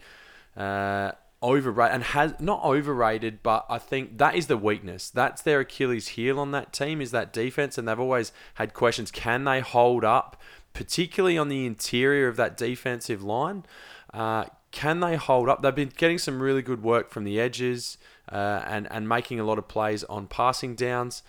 uh, overrated and has not overrated, but I think that is the weakness. That's their Achilles heel on that team is that defense, and they've always had questions: can they hold up, particularly on the interior of that defensive line? Uh, can they hold up? They've been getting some really good work from the edges uh, and and making a lot of plays on passing downs,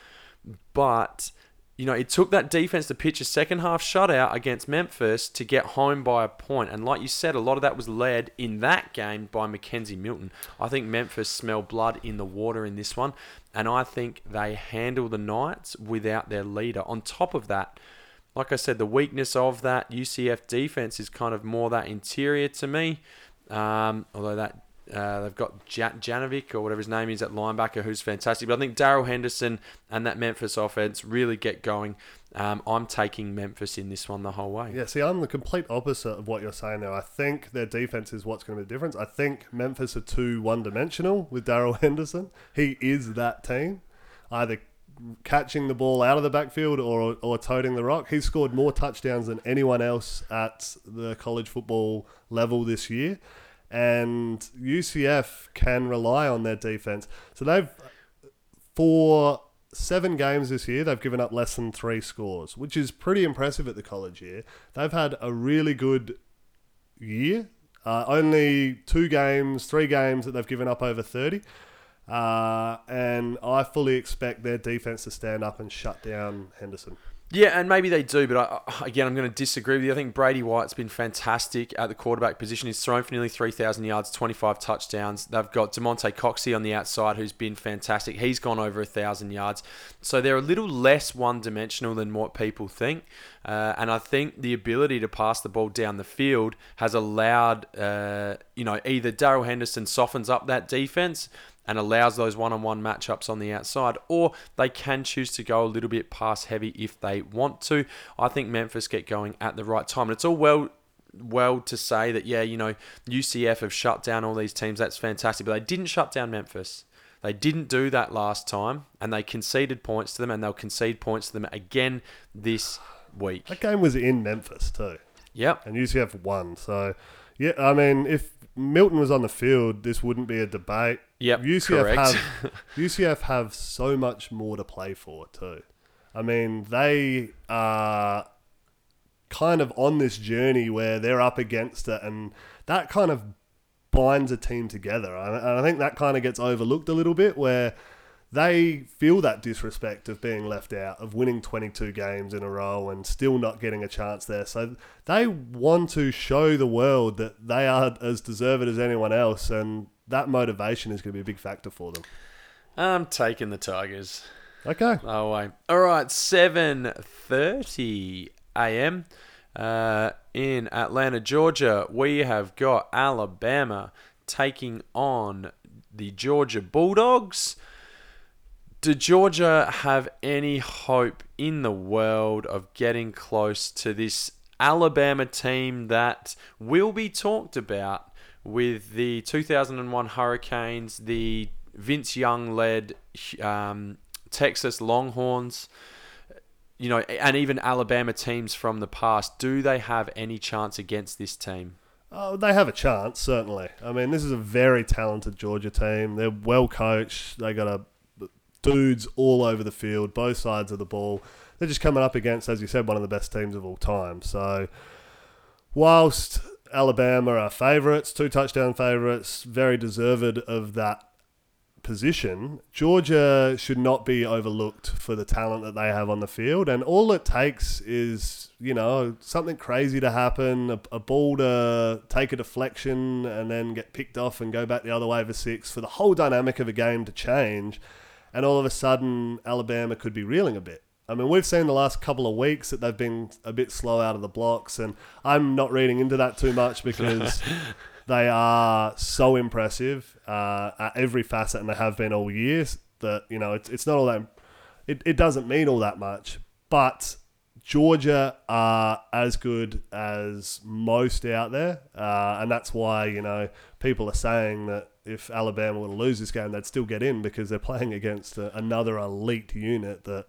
but you know, it took that defense to pitch a second half shutout against Memphis to get home by a point. And like you said, a lot of that was led in that game by McKenzie Milton. I think Memphis smell blood in the water in this one. And I think they handle the Knights without their leader. On top of that, like I said, the weakness of that UCF defense is kind of more that interior to me. Um, although that uh, they've got Jan- Janovic or whatever his name is at linebacker, who's fantastic. But I think Darrell Henderson and that Memphis offense really get going. Um, I'm taking Memphis in this one the whole way. Yeah, see, I'm the complete opposite of what you're saying there. I think their defense is what's going to be the difference. I think Memphis are too one dimensional with Darrell Henderson. He is that team, either catching the ball out of the backfield or, or toting the rock. He's scored more touchdowns than anyone else at the college football level this year. And UCF can rely on their defense. So they've, for seven games this year, they've given up less than three scores, which is pretty impressive at the college year. They've had a really good year. Uh, only two games, three games that they've given up over 30. Uh, and I fully expect their defense to stand up and shut down Henderson. Yeah, and maybe they do, but I, again, I'm going to disagree with you. I think Brady White's been fantastic at the quarterback position. He's thrown for nearly 3,000 yards, 25 touchdowns. They've got Damonte Coxie on the outside, who's been fantastic. He's gone over 1,000 yards. So they're a little less one dimensional than what people think. Uh, and I think the ability to pass the ball down the field has allowed, uh, you know, either Darrell Henderson softens up that defense and allows those one-on-one matchups on the outside, or they can choose to go a little bit pass heavy if they want to. I think Memphis get going at the right time, and it's all well well to say that yeah, you know, UCF have shut down all these teams. That's fantastic, but they didn't shut down Memphis. They didn't do that last time, and they conceded points to them, and they'll concede points to them again this week. That game was in Memphis too, Yep. and UCF won. So, yeah, I mean, if Milton was on the field, this wouldn't be a debate. Yep, UCF correct. have UCF have so much more to play for too. I mean, they are kind of on this journey where they're up against it, and that kind of binds a team together. And and I think that kind of gets overlooked a little bit, where they feel that disrespect of being left out, of winning 22 games in a row and still not getting a chance there. So they want to show the world that they are as deserved as anyone else, and that motivation is going to be a big factor for them. I'm taking the Tigers. Okay. Oh wait. All right, seven thirty a.m. Uh, in Atlanta, Georgia. We have got Alabama taking on the Georgia Bulldogs. Do Georgia have any hope in the world of getting close to this Alabama team that will be talked about with the 2001 Hurricanes, the Vince Young led um, Texas Longhorns, you know, and even Alabama teams from the past? Do they have any chance against this team? Oh, they have a chance, certainly. I mean, this is a very talented Georgia team. They're well coached. They got a dudes all over the field, both sides of the ball. They're just coming up against, as you said, one of the best teams of all time. So, whilst Alabama are favourites, two touchdown favourites, very deserved of that position, Georgia should not be overlooked for the talent that they have on the field. And all it takes is, you know, something crazy to happen, a, a ball to take a deflection and then get picked off and go back the other way for six, for the whole dynamic of a game to change. And all of a sudden, Alabama could be reeling a bit. I mean, we've seen the last couple of weeks that they've been a bit slow out of the blocks, and I'm not reading into that too much because they are so impressive uh, at every facet, and they have been all year. That you know, it's, it's not all that. It, it doesn't mean all that much, but Georgia are as good as most out there, uh, and that's why you know people are saying that if Alabama were to lose this game, they'd still get in because they're playing against a, another elite unit that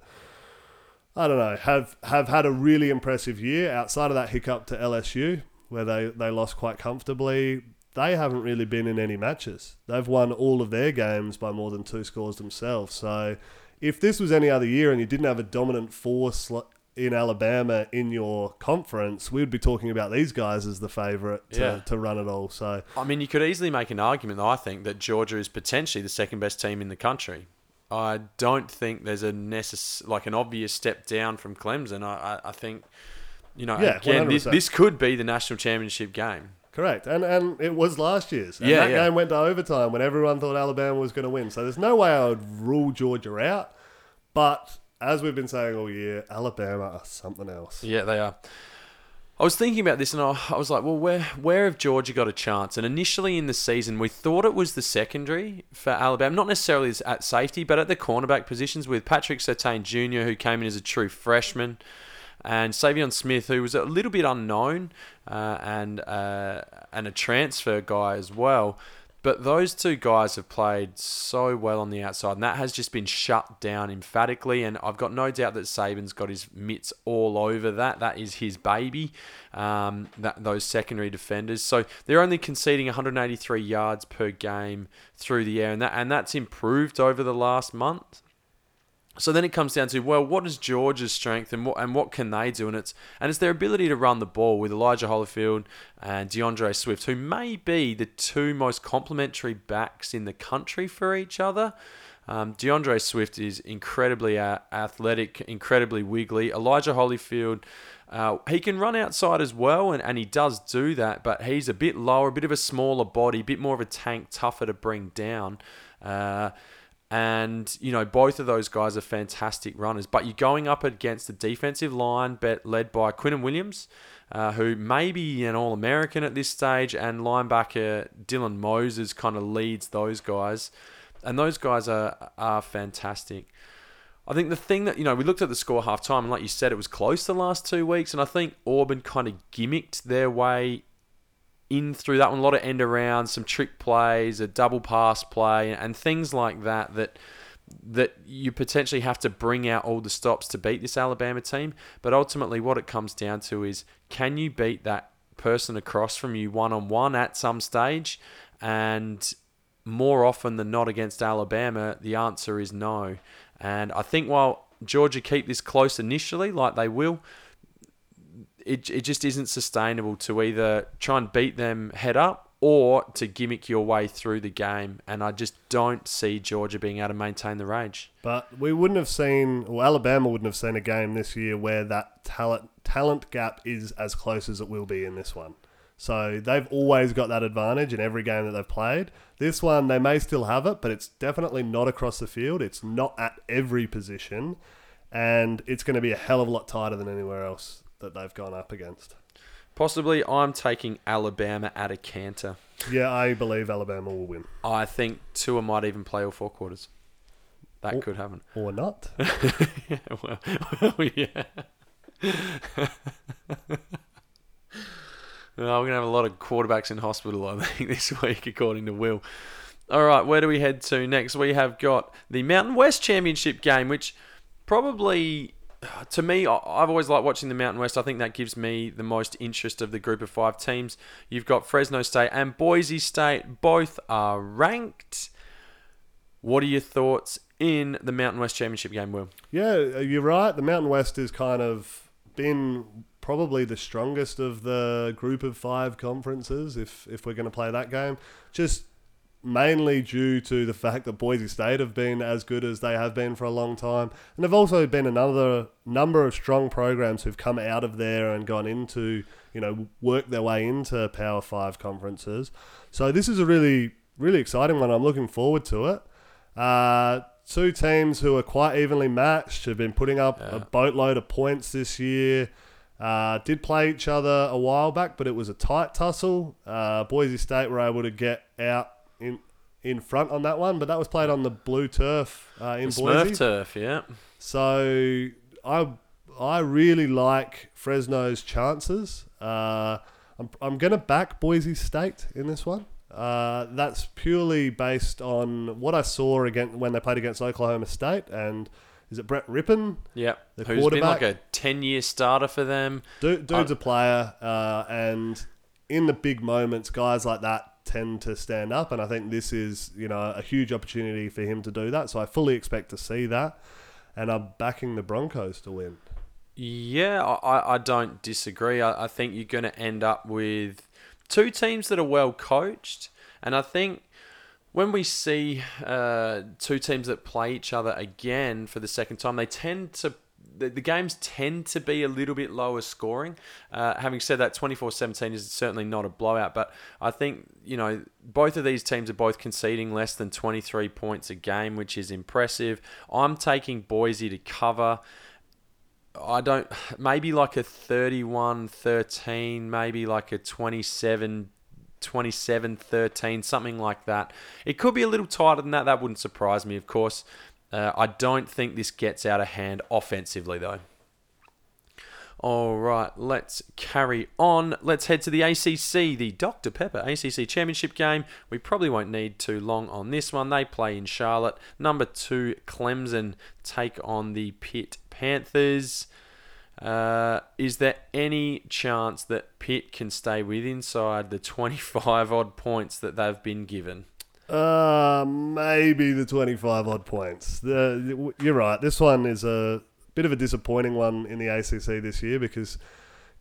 I don't know have have had a really impressive year outside of that hiccup to LSU where they they lost quite comfortably. They haven't really been in any matches. They've won all of their games by more than two scores themselves. So if this was any other year and you didn't have a dominant force in Alabama in your conference, we would be talking about these guys as the favourite to, Yeah. to run it all. So I mean, you could easily make an argument, I think, that Georgia is potentially the second best team in the country. I don't think there's a necess- like an obvious step down from Clemson. I, I, I think, you know, Yeah, again, this, 100%. this could be the national championship game. Correct, and and it was last year's. And Yeah, that yeah. game went to overtime when everyone thought Alabama was going to win. So there's no way I would rule Georgia out. But as we've been saying all year, Alabama are something else. Yeah, they are. I was thinking about this, and I, was like, well, where where have Georgia got a chance? And initially in the season, we thought it was the secondary for Alabama, not necessarily at safety, but at the cornerback positions with Patrick Surtain Jr., who came in as a true freshman, and Saivion Smith, who was a little bit unknown, uh, and uh, and a transfer guy as well. But those two guys have played so well on the outside, and that has just been shut down emphatically. And I've got no doubt that Saban's got his mitts all over that. That is his baby, um, that those secondary defenders. So they're only conceding 183 yards per game through the air, and that and that's improved over the last month. So then it comes down to well, what is Georgia's strength and what and what can they do? And it's and it's their ability to run the ball with Elijah Holyfield and D'Andre Swift, who may be the two most complementary backs in the country for each other. Um, D'Andre Swift is incredibly uh, athletic, incredibly wiggly. Elijah Holyfield, uh, he can run outside as well, and, and he does do that, but he's a bit lower, a bit of a smaller body, a bit more of a tank, tougher to bring down. Uh, and, you know, both of those guys are fantastic runners. But you're going up against the defensive line bet led by Quinnen Williams, uh, who may be an All American at this stage, and linebacker Dylan Moses kind of leads those guys. And those guys are, are fantastic. I think the thing that, you know, we looked at the score half time, and like you said, it was close the last two weeks, and I think Auburn kind of gimmicked their way in through that one. A lot of end arounds, some trick plays, a double pass play, and things like that that that you potentially have to bring out all the stops to beat this Alabama team. But ultimately, what it comes down to is can you beat that person across from you one on one at some stage? And more often than not against Alabama, the answer is no. And I think while Georgia keep this close initially, like they will, it, it just isn't sustainable to either try and beat them head up or to gimmick your way through the game. And I just don't see Georgia being able to maintain the range. But we wouldn't have seen, or Alabama wouldn't have seen a game this year where that talent talent gap is as close as it will be in this one. So they've always got that advantage in every game that they've played. This one, they may still have it, but it's definitely not across the field. It's not at every position. And it's going to be a hell of a lot tighter than anywhere else that they've gone up against. Possibly, I'm taking Alabama at a canter. Yeah, I believe Alabama will win. I think Tua might even play all four quarters. That Oh. could happen. Or not. yeah, well, well, yeah. We're going to have a lot of quarterbacks in hospital, I think, this week, according to Will. All right, where do we head to next? We have got the Mountain West Championship game, which probably, to me, I've always liked watching the Mountain West. I think that gives me the most interest of the group of five teams. You've got Fresno State and Boise State, both are ranked. What are your thoughts in the Mountain West Championship game, Will? Yeah, uh, you're right. The Mountain West has kind of been probably the strongest of the group of five conferences if if we're going to play that game. Just mainly due to the fact that Boise State have been as good as they have been for a long time. And there've also been another number of strong programs who've come out of there and gone into, you know, work their way into Power 5 conferences. So this is a really really exciting one. I'm looking forward to it. Uh, two teams who are quite evenly matched have been putting up a boatload of points this year. Uh, did play each other a while back, but it was a tight tussle. Uh, Boise State were able to get out in in front on that one, but that was played on the blue turf uh, in The Boise. Smurf turf, yeah. So I I really like Fresno's chances. Uh, I'm I'm gonna back Boise State in this one. Uh, that's purely based on what I saw against when they played against Oklahoma State and is it Brett Rypien? Yeah, The Who's been like a 10 year starter for them. Dude, dude's a player, uh, and in the big moments, guys like that tend to stand up, and I think this is you know a huge opportunity for him to do that. So I fully expect to see that, and I'm backing the Broncos to win. Yeah, I, I- don't disagree. I, I think you're going to end up with two teams that are well coached. And I think when we see uh, two teams that play each other again for the second time, they tend to. The, the games tend to be a little bit lower scoring. Uh, having said that, 24 17 is certainly not a blowout, but I think, you know, both of these teams are both conceding less than 23 points a game, which is impressive. I'm taking Boise to cover. I don't maybe like a 31-13, maybe like a 27 27-13, something like that. It could be a little tighter than that. That wouldn't surprise me, of course. Uh, I don't think this gets out of hand offensively, though. All right, let's carry on. Let's head to the ACC, the Dr. Pepper ACC Championship game. We probably won't need too long on this one. They play in Charlotte. Number two, Clemson take on the Pitt Panthers. Uh, is there any chance that Pitt can stay with inside the 25 odd points that they've been given? Uh, maybe the 25 odd points. The, you're right. This one is a bit of a disappointing one in the ACC this year because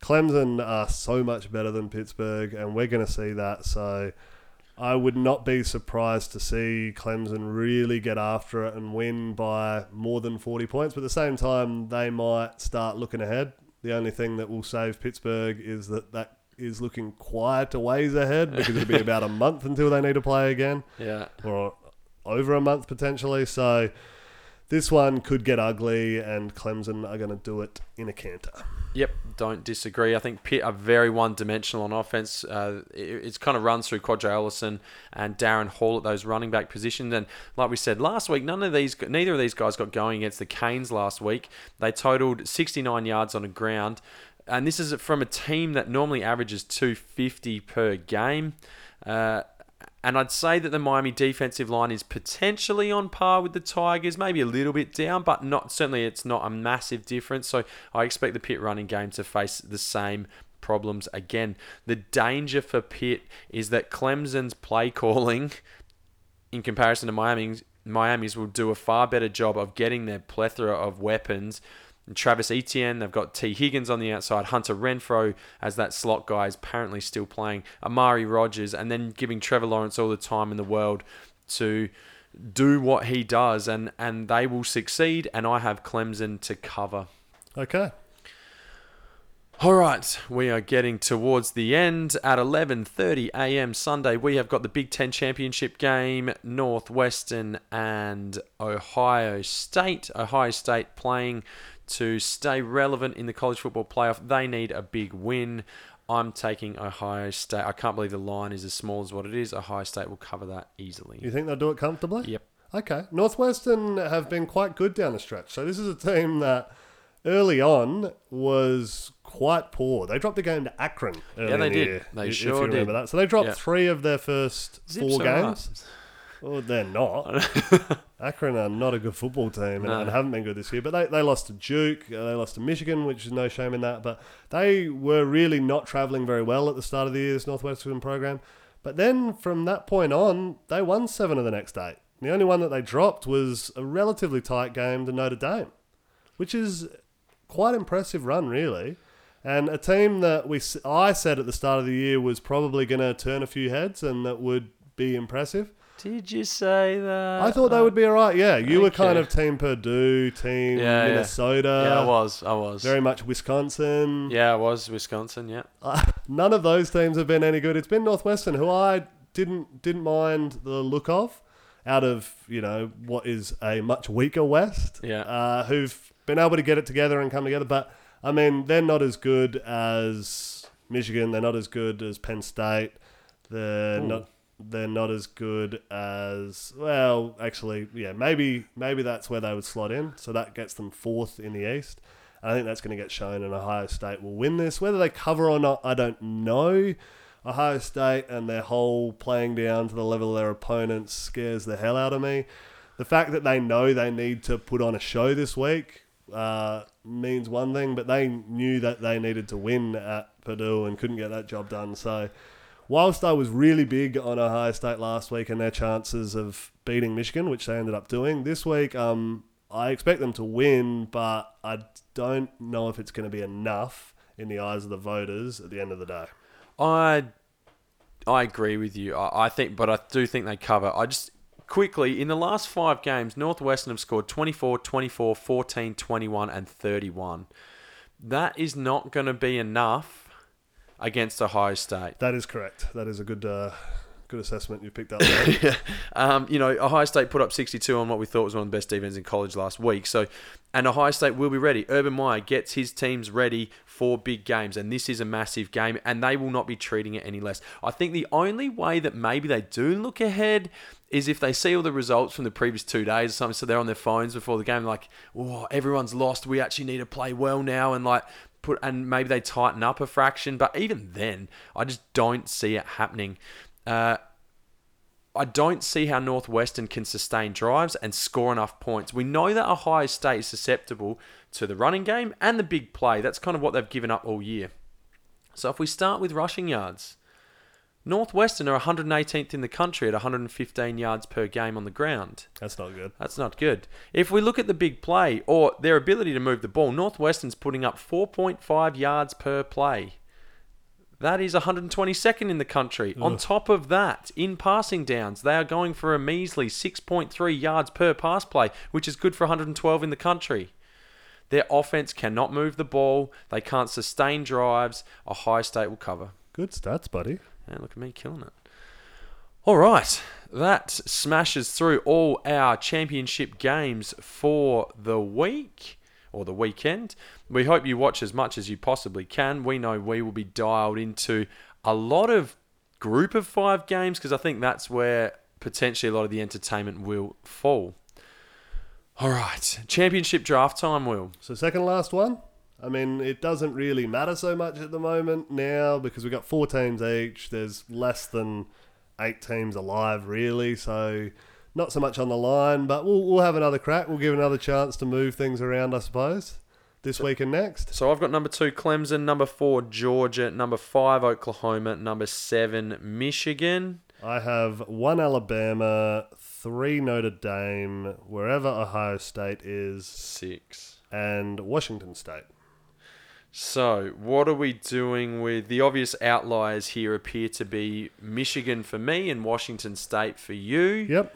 Clemson are so much better than Pittsburgh, and we're going to see that. So I would not be surprised to see Clemson really get after it and win by more than 40 points. But at the same time, they might start looking ahead. The only thing that will save Pittsburgh is that that is looking quite a ways ahead because it'll be about a month until they need to play again, Yeah. or over a month potentially. So this one could get ugly, and Clemson are going to do it in a canter. Yep, don't disagree. I think Pitt are very one-dimensional on offense. Uh, it, it's kind of runs through Qadree Ollison and Darrin Hall at those running back positions. And like we said last week, none of these, neither of these guys got going against the Canes last week. They totaled 69 yards on the ground, and this is from a team that normally averages 250 per game. Uh, and I'd say that the Miami defensive line is potentially on par with the Tigers, maybe a little bit down, but not certainly it's not a massive difference. So I expect the Pitt running game to face the same problems again. The danger for Pitt is that Clemson's play calling, in comparison to Miami's, Miami's will do a far better job of getting their plethora of weapons. And Travis Etienne, they've got Tee Higgins on the outside, Hunter Renfrow as that slot guy is apparently still playing, Amari Rodgers, and then giving Trevor Lawrence all the time in the world to do what he does, and, and they will succeed. And I have Clemson to cover. Okay. All right, we are getting towards the end. At 11:30 a.m. Sunday, we have got the Big 10 Championship game, Northwestern and Ohio State. Ohio State playing to stay relevant in the college football playoff. They need a big win. I'm taking Ohio State. I can't believe the line is as small as what it is. Ohio State will cover that easily. You think they'll do it comfortably? Yep. Okay. Northwestern have been quite good down the stretch. So this is a team that early on was quite poor. They dropped a game to Akron. Yeah, they in the did. year, They if- if sure you remember did. that. So they dropped Yeah. three of their first Zips four games. Well, they're not. Akron are not a good football team and, No. and haven't been good this year. But they, they lost to Duke, uh, they lost to Michigan, which is no shame in that. But they were really not travelling very well at the start of the year, this Northwestern program. But then from that point on, they won seven of the next eight. The only one that they dropped was a relatively tight game to Notre Dame, which is quite impressive run, really. And a team that we I said at the start of the year was probably going to turn a few heads and that would be impressive. Did you say that? I thought they would be all right. Yeah, you were kind okay. of team Purdue, team Yeah, yeah. Minnesota. Yeah, I was. I was. Very much Wisconsin. Yeah, I was. Wisconsin. Yeah. None of those teams have been any good. It's been Northwestern, who I didn't didn't mind the look of, out of you know what is a much weaker West. Yeah. uh, who've been able to get it together and come together. But I mean, they're not as good as Michigan. They're not as good as Penn State. They're not. They're not as good as well. Actually, yeah, maybe maybe that's where they would slot in. So that gets them fourth in the East. I think that's going to get shown, and Ohio State will win this. Whether they cover or not, I don't know. Ohio State and their whole playing down to the level of their opponents scares the hell out of me. The fact that they know they need to put on a show this week uh, means one thing, but they knew that they needed to win at Purdue and couldn't get that job done. So, whilst I was really big on Ohio State last week and their chances of beating Michigan, which they ended up doing, this week um, I expect them to win, but I don't know if it's going to be enough in the eyes of the voters at the end of the day. I I agree with you. I, I think, but I do think they cover. I just quickly in the last five games, Northwestern have scored 24, 24, 14, 21, and 31. That is not going to be enough against Ohio State. That is correct. That is a good uh, good assessment you picked up there. Um, you know, Ohio State put up 62 on what we thought was one of the best defenses in college last week. So, and Ohio State will be ready. Urban Meyer gets his teams ready for big games, and this is a massive game, and they will not be treating it any less. I think the only way that maybe they do look ahead is if they see all the results from the previous two days or something. So they're on their phones before the game, like, oh, everyone's lost. We actually need to play well now, and like. Put, and maybe they tighten up a fraction, but even then, I just don't see it happening. Uh, I don't see how Northwestern can sustain drives and score enough points. We know that Ohio State is susceptible to the running game and the big play. That's kind of what they've given up all year. So if we start with rushing yards, Northwestern are 118th in the country at 115 yards per game on the ground. That's not good. That's not good. If we look at the big play or their ability to move the ball, Northwestern's putting up 4.5 yards per play. That is 122nd in the country. On top of that, in passing downs, they are going for a measly 6.3 yards per pass play, which is good for 112 in the country. Their offense cannot move the ball. They can't sustain drives. Ohio State will cover. Good stats, buddy. Look at me killing it. All right, that smashes through all our championship games for the week or the weekend. We hope you watch as much as you possibly can. We know we will be dialed into a lot of group of five games because I think that's where potentially a lot of the entertainment will fall. All right, championship draft time, Will. So second last one. I mean, it doesn't really matter so much at the moment now because we've got four teams each. There's less than eight teams alive, really. So not so much on the line, but we'll, we'll have another crack. We'll give another chance to move things around, I suppose, this week and next. So I've got number two Clemson, number four Georgia, number five Oklahoma, number seven Michigan. I have one Alabama, three Notre Dame, wherever Ohio State is, Six. and Washington State. So, what are we doing with the obvious outliers here? Appear to be Michigan for me and Washington State for you. Yep.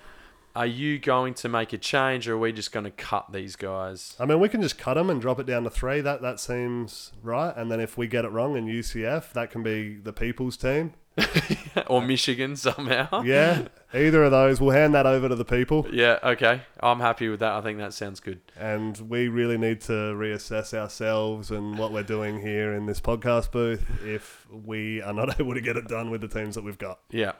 Are you going to make a change, or are we just going to cut these guys? I mean, we can just cut them and drop it down to three. That that seems right. And then if we get it wrong in UCF, that can be the people's team. or Michigan somehow? Yeah, either of those. We'll hand that over to the people. Yeah. Okay. I'm happy with that. I think that sounds good. And we really need to reassess ourselves and what we're doing here in this podcast booth if we are not able to get it done with the teams that we've got. Yeah.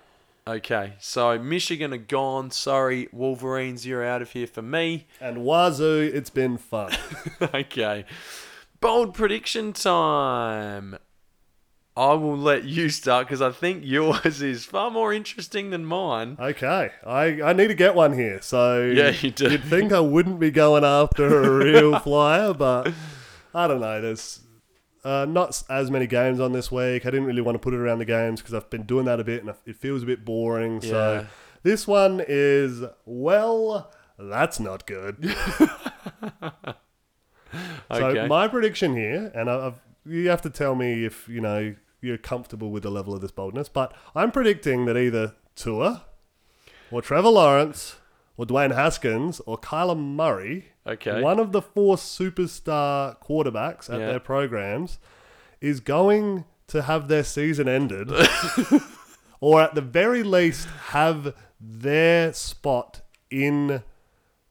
Okay. So Michigan are gone. Sorry, Wolverines, you're out of here for me. And Wazoo, it's been fun. okay. Bold prediction time. I will let you start because I think yours is far more interesting than mine. Okay, I, I need to get one here. So Yeah, you do. You'd think I wouldn't be going after a real flyer, but I don't know. There's uh, not as many games on this week. I didn't really want to put it around the games because I've been doing that a bit and it feels a bit boring. Yeah. So this one is well, that's not good. Okay. So my prediction here, and I've, you have to tell me if you know you're comfortable with the level of this boldness, but I'm predicting that either Tua or Trevor Lawrence or Dwayne Haskins or Kyler Murray, Okay. one of the four superstar quarterbacks at Yeah. their programs, is going to have their season ended, or at the very least have their spot in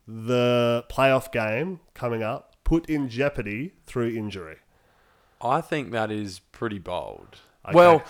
the playoff game coming up put in jeopardy through injury. I think that is pretty bold. Okay. Well,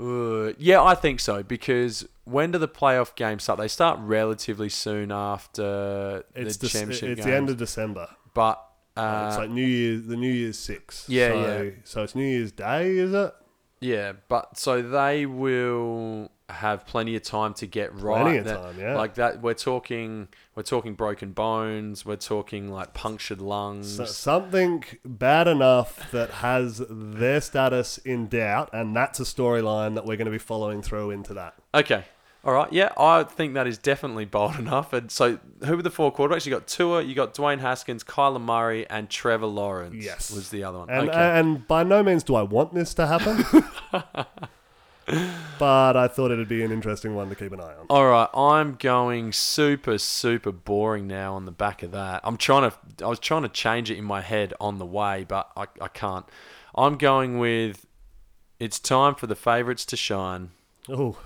uh, yeah, I think so because when do the playoff games start? They start relatively soon after It's the the, championship it's games. the end of December. but uh, it's like New Year's, the New Year's six. Yeah, so, yeah. So it's New Year's Day, is it? Yeah, but so they will have plenty of time to get right. Plenty of That- time, yeah. Like that, we're talking, we're talking broken bones. We're talking like punctured lungs. So something bad enough that has their status in doubt, and that's a storyline that we're going to be following through into that. okay, all right, yeah, I think that is definitely bold enough. And so, who were the four quarterbacks? You got Tua, you got Dwayne Haskins, Kyler Murray, and Trevor Lawrence. Yes. was the other one. And okay, and by no means do I want this to happen, but I thought it'd be an interesting one to keep an eye on. All right, I'm going super super boring now on the back of that. I'm trying to I was trying to change it in my head on the way, but I, I can't. I'm going with it's time for the favorites to shine. Oh,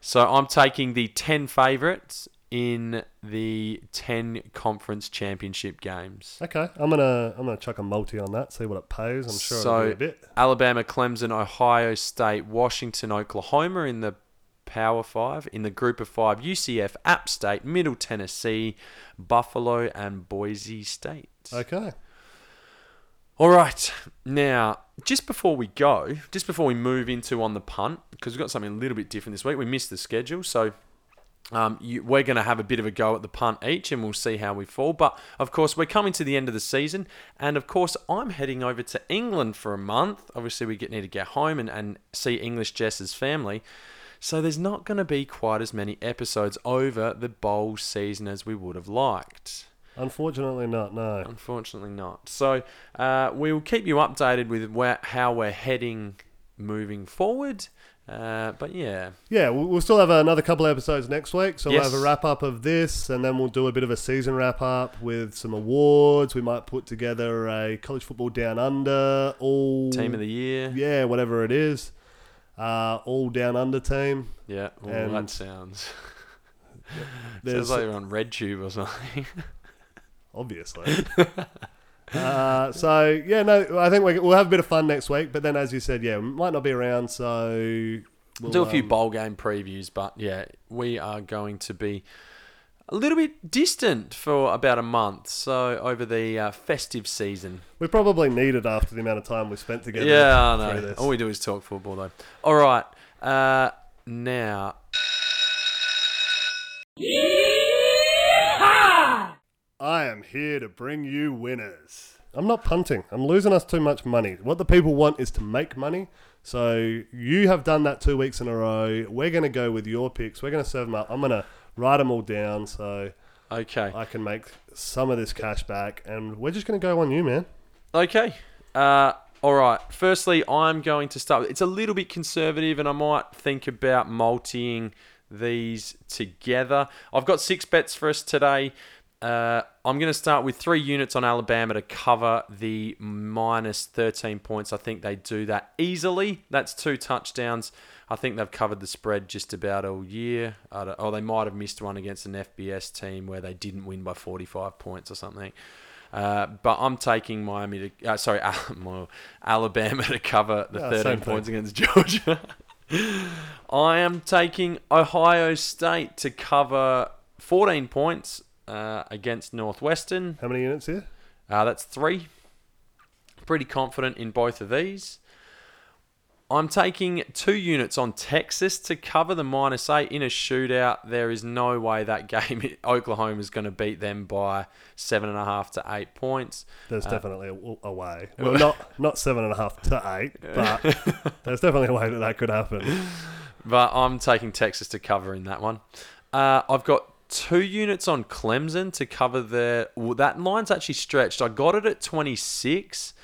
So I'm taking the 10 favorites in the 10 conference championship games. okay. I'm gonna I'm gonna chuck a multi on that. See what it pays. I'm sure it'll be a bit. Alabama, Clemson, Ohio State, Washington, Oklahoma in the Power Five. In the Group of Five, UCF, App State, Middle Tennessee, Buffalo, and Boise State. Okay. All right. Now, just before we go, just before we move into on the punt, because we've got something a little bit different this week. We missed the schedule, so um, you, we're going to have a bit of a go at the punt each, and we'll see how we fall. But of course, we're coming to the end of the season, and of course, I'm heading over to England for a month. Obviously, we get need to get home and, and see English Jess's family. So there's not going to be quite as many episodes over the bowl season as we would have liked. Unfortunately, not. No. Unfortunately, not. So uh, we will keep you updated with where, how we're heading moving forward. Uh, but yeah, Yeah, we'll, we'll still have another couple episodes next week. So we'll have a wrap up of this, and then we'll do a bit of a season wrap up with some awards. We might put together a college football down under, all team of the year. yeah, whatever it is, uh, all down under team. Yeah, oh, And- that sounds. There's sounds like you're on RedTube or something. obviously. uh, so yeah, no, I think we, we'll have a bit of fun next week. But then, as you said, yeah, we might not be around, so we'll do a few um, bowl game previews, but yeah, we are going to be a little bit distant for about a month. So over the uh, festive season. We probably need it after the amount of time we spent together. Yeah, I know. All we do is talk football, though. All right, uh, now I am here to bring you winners. I'm not punting. I'm losing us too much money. What the people want is to make money. So you have done that two weeks in a row. We're going to go with your picks. We're going to serve them up. I'm going to write them all down so okay, I can make some of this cash back. And we're just going to go on you, man. okay. Uh, all right. Firstly, I'm going to start. It's a little bit conservative, and I might think about multiing these together. I've got six bets for us today. Uh, I'm going to start with three units on Alabama to cover the minus 13 points. I think they do that easily. That's two touchdowns. I think they've covered the spread just about all year. Or they might have missed one against an FBS team where they didn't win by 45 points or something. Uh, but I'm taking Miami to, uh, sorry, Alabama to cover the Yeah, 13 same thing. points against Georgia. I am taking Ohio State to cover 14 points uh, against Northwestern. How many units here? Uh, that's three. Pretty confident in both of these. I'm taking two units on Texas to cover the minus eight in a shootout. There is no way that game Oklahoma is going to beat them by seven and a half to eight points. There's definitely a, a way. Well, not not seven and a half to eight, but there's definitely a way that that could happen. But I'm taking Texas to cover in that one. Uh, I've got two units on Clemson to cover the. Well, that line's actually stretched. I got it at 26.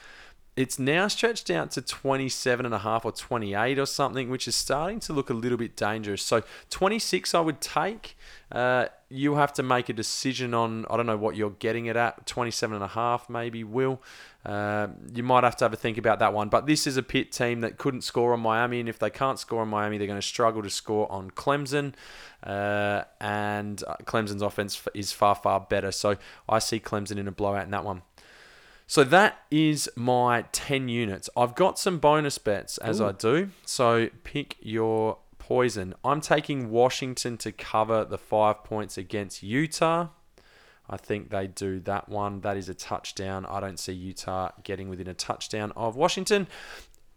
It's now stretched out to 27 and a half or 28 or something, which is starting to look a little bit dangerous. So 26 I would take. Uh, you have to make a decision on, I don't know what you're getting it at, 27 and a half maybe, Will. Uh, you might have to have a think about that one. But this is a Pitt team that couldn't score on Miami, and if they can't score on Miami, they're going to struggle to score on Clemson. Uh, and uh, Clemson's offense is far, far better. So I see Clemson in a blowout in that one. So that is my 10 units. I've got some bonus bets as I do. So pick your poison. I'm taking Washington to cover the five points against Utah. I think they do that one. That is a touchdown. I don't see Utah getting within a touchdown of Washington.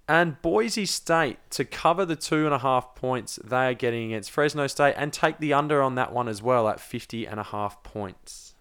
And Boise State to cover the two and a half points they are getting against Fresno State and take the under on that one as well at 50 and a half points.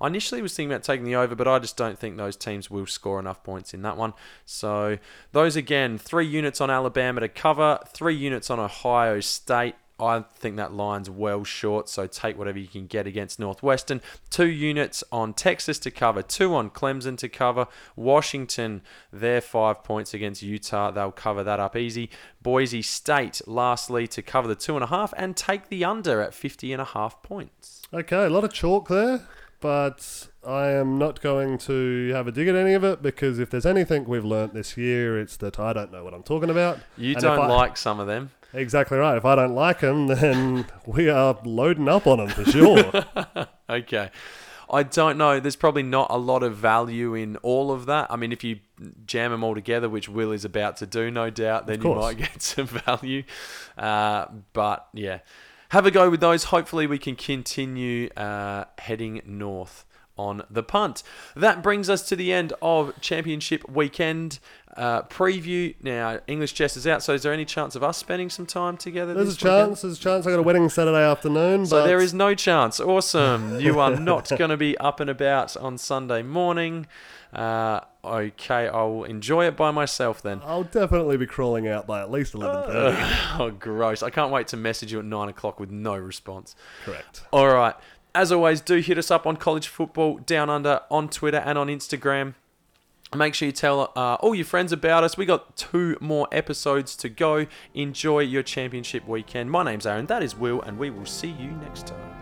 I initially was thinking about taking the over, but I just don't think those teams will score enough points in that one. So those again, three units on Alabama to cover, three units on Ohio State. I think that line's well short, so take whatever you can get against Northwestern. Two units on Texas to cover, two on Clemson to cover. Washington, their five points against Utah, they'll cover that up easy. Boise State, lastly, to cover the two and a half and take the under at 50 and a half points. Okay, a lot of chalk there, but I am not going to have a dig at any of it because if there's anything we've learnt this year, it's that I don't know what I'm talking about. You And don't I- like some of them. Exactly right. If I don't like them, then we are loading up on them for sure. Okay. I don't know. There's probably not a lot of value in all of that. I mean, if you jam them all together, which Will is about to do, no doubt, then you might get some value. Uh, but yeah, have a go with those. Hopefully, we can continue uh, heading north on the punt. That brings us to the end of Championship Weekend uh, preview. Now, English Jess is out, so is there any chance of us spending some time together? There's a this weekend? chance. There's a chance. I got a wedding Saturday afternoon. So but there is no chance. Awesome. You are not going to be up and about on Sunday morning. Uh, okay, I'll enjoy it by myself then. I'll definitely be crawling out by at least 11:30. Oh, gross. I can't wait to message you at 9 o'clock with no response. Correct. All right. As always, do hit us up on College Football Down Under on Twitter and on Instagram. Make sure you tell uh, all your friends about us. We got two more episodes to go. Enjoy your championship weekend. My name's Aaron, that is Will, and we will see you next time.